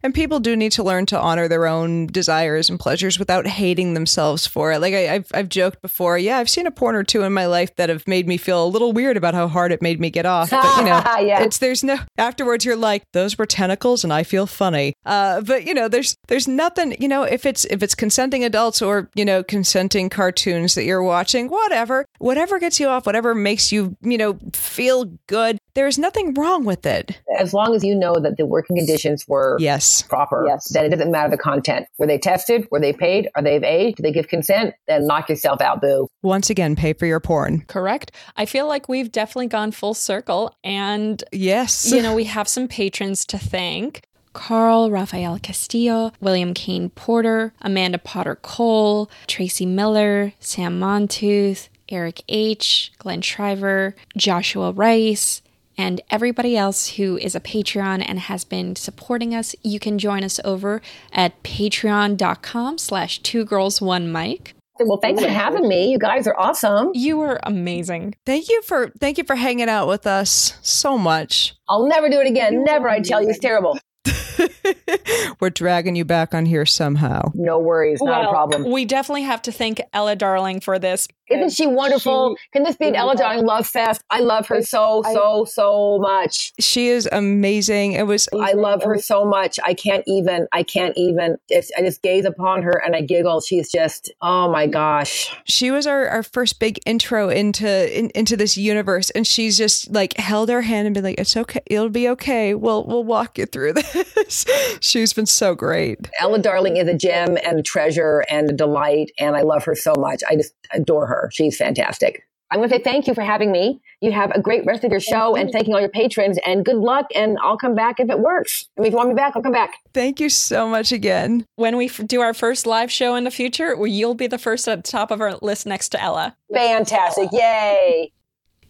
Speaker 2: And people do need to learn to honor their own desires and pleasures without hating themselves for it. Like I, have I've joked before, yeah, I've seen a porn or two in my life that have made me feel a little weird about how hard it made me get off. But you know, yeah. it's there's no afterwards. You're like, those were tentacles, and I feel funny. Uh, but you know, there's there's nothing. You know, if it's if it's consenting adults or you know consenting cartoons that you're watching, whatever, whatever gets you off, whatever makes you you know feel good. There's nothing wrong with it.
Speaker 4: As long as you know that the working conditions were
Speaker 2: yes
Speaker 4: proper, yes. then it doesn't matter the content. Were they tested? Were they paid? Are they of age? Do they give consent? Then knock yourself out, boo.
Speaker 2: Once again, pay for your porn.
Speaker 3: Correct. I feel like we've definitely gone full circle. And
Speaker 2: yes,
Speaker 3: you know, we have some patrons to thank. Carl Rafael Castillo, William Kane Porter, Amanda Potter Cole, Tracy Miller, Sam Montooth, Eric H., Glenn Shriver, Joshua Rice, and everybody else who is a Patreon and has been supporting us, you can join us over at patreon.com slash two girls one mic.
Speaker 4: Well, thanks for having me. You guys are awesome.
Speaker 3: You were amazing.
Speaker 2: Thank you for thank you for hanging out with us so much.
Speaker 4: I'll never do it again. Never, I tell you, it's terrible.
Speaker 2: We're dragging you back on here somehow.
Speaker 4: No worries, not well, a problem.
Speaker 3: We definitely have to thank Ella Darling for this.
Speaker 4: Isn't she wonderful? She, Can this be an Ella Darling love fest? I love her so, so, so much.
Speaker 2: She is amazing. It was.
Speaker 4: I love her so much. I can't even. I can't even. It's, I just gaze upon her and I giggle. She's just. Oh my gosh.
Speaker 2: She was our, our first big intro into in, into this universe, and she's just like held our hand and been like, "It's okay. It'll be okay. We'll we'll walk you through this." she's been so great.
Speaker 4: Ella Darling is a gem and a treasure and a delight, and I love her so much. I just adore her. She's fantastic. I'm going to say thank you for having me. You have a great rest of your show and thanking all your patrons and good luck. And I'll come back if it works. I mean, if you want me back, I'll come back.
Speaker 2: Thank you so much again.
Speaker 3: When we do our first live show in the future, you'll be the first at the top of our list next to Ella.
Speaker 4: Fantastic. Yay.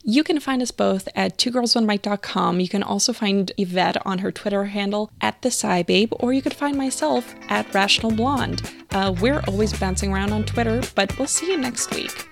Speaker 6: You can find us both at twogirlsonemic.com. You can also find Yvette on her Twitter handle at the SciBabe, or you could find myself at Rational Blonde. Uh, we're always bouncing around on Twitter, but we'll see you next week.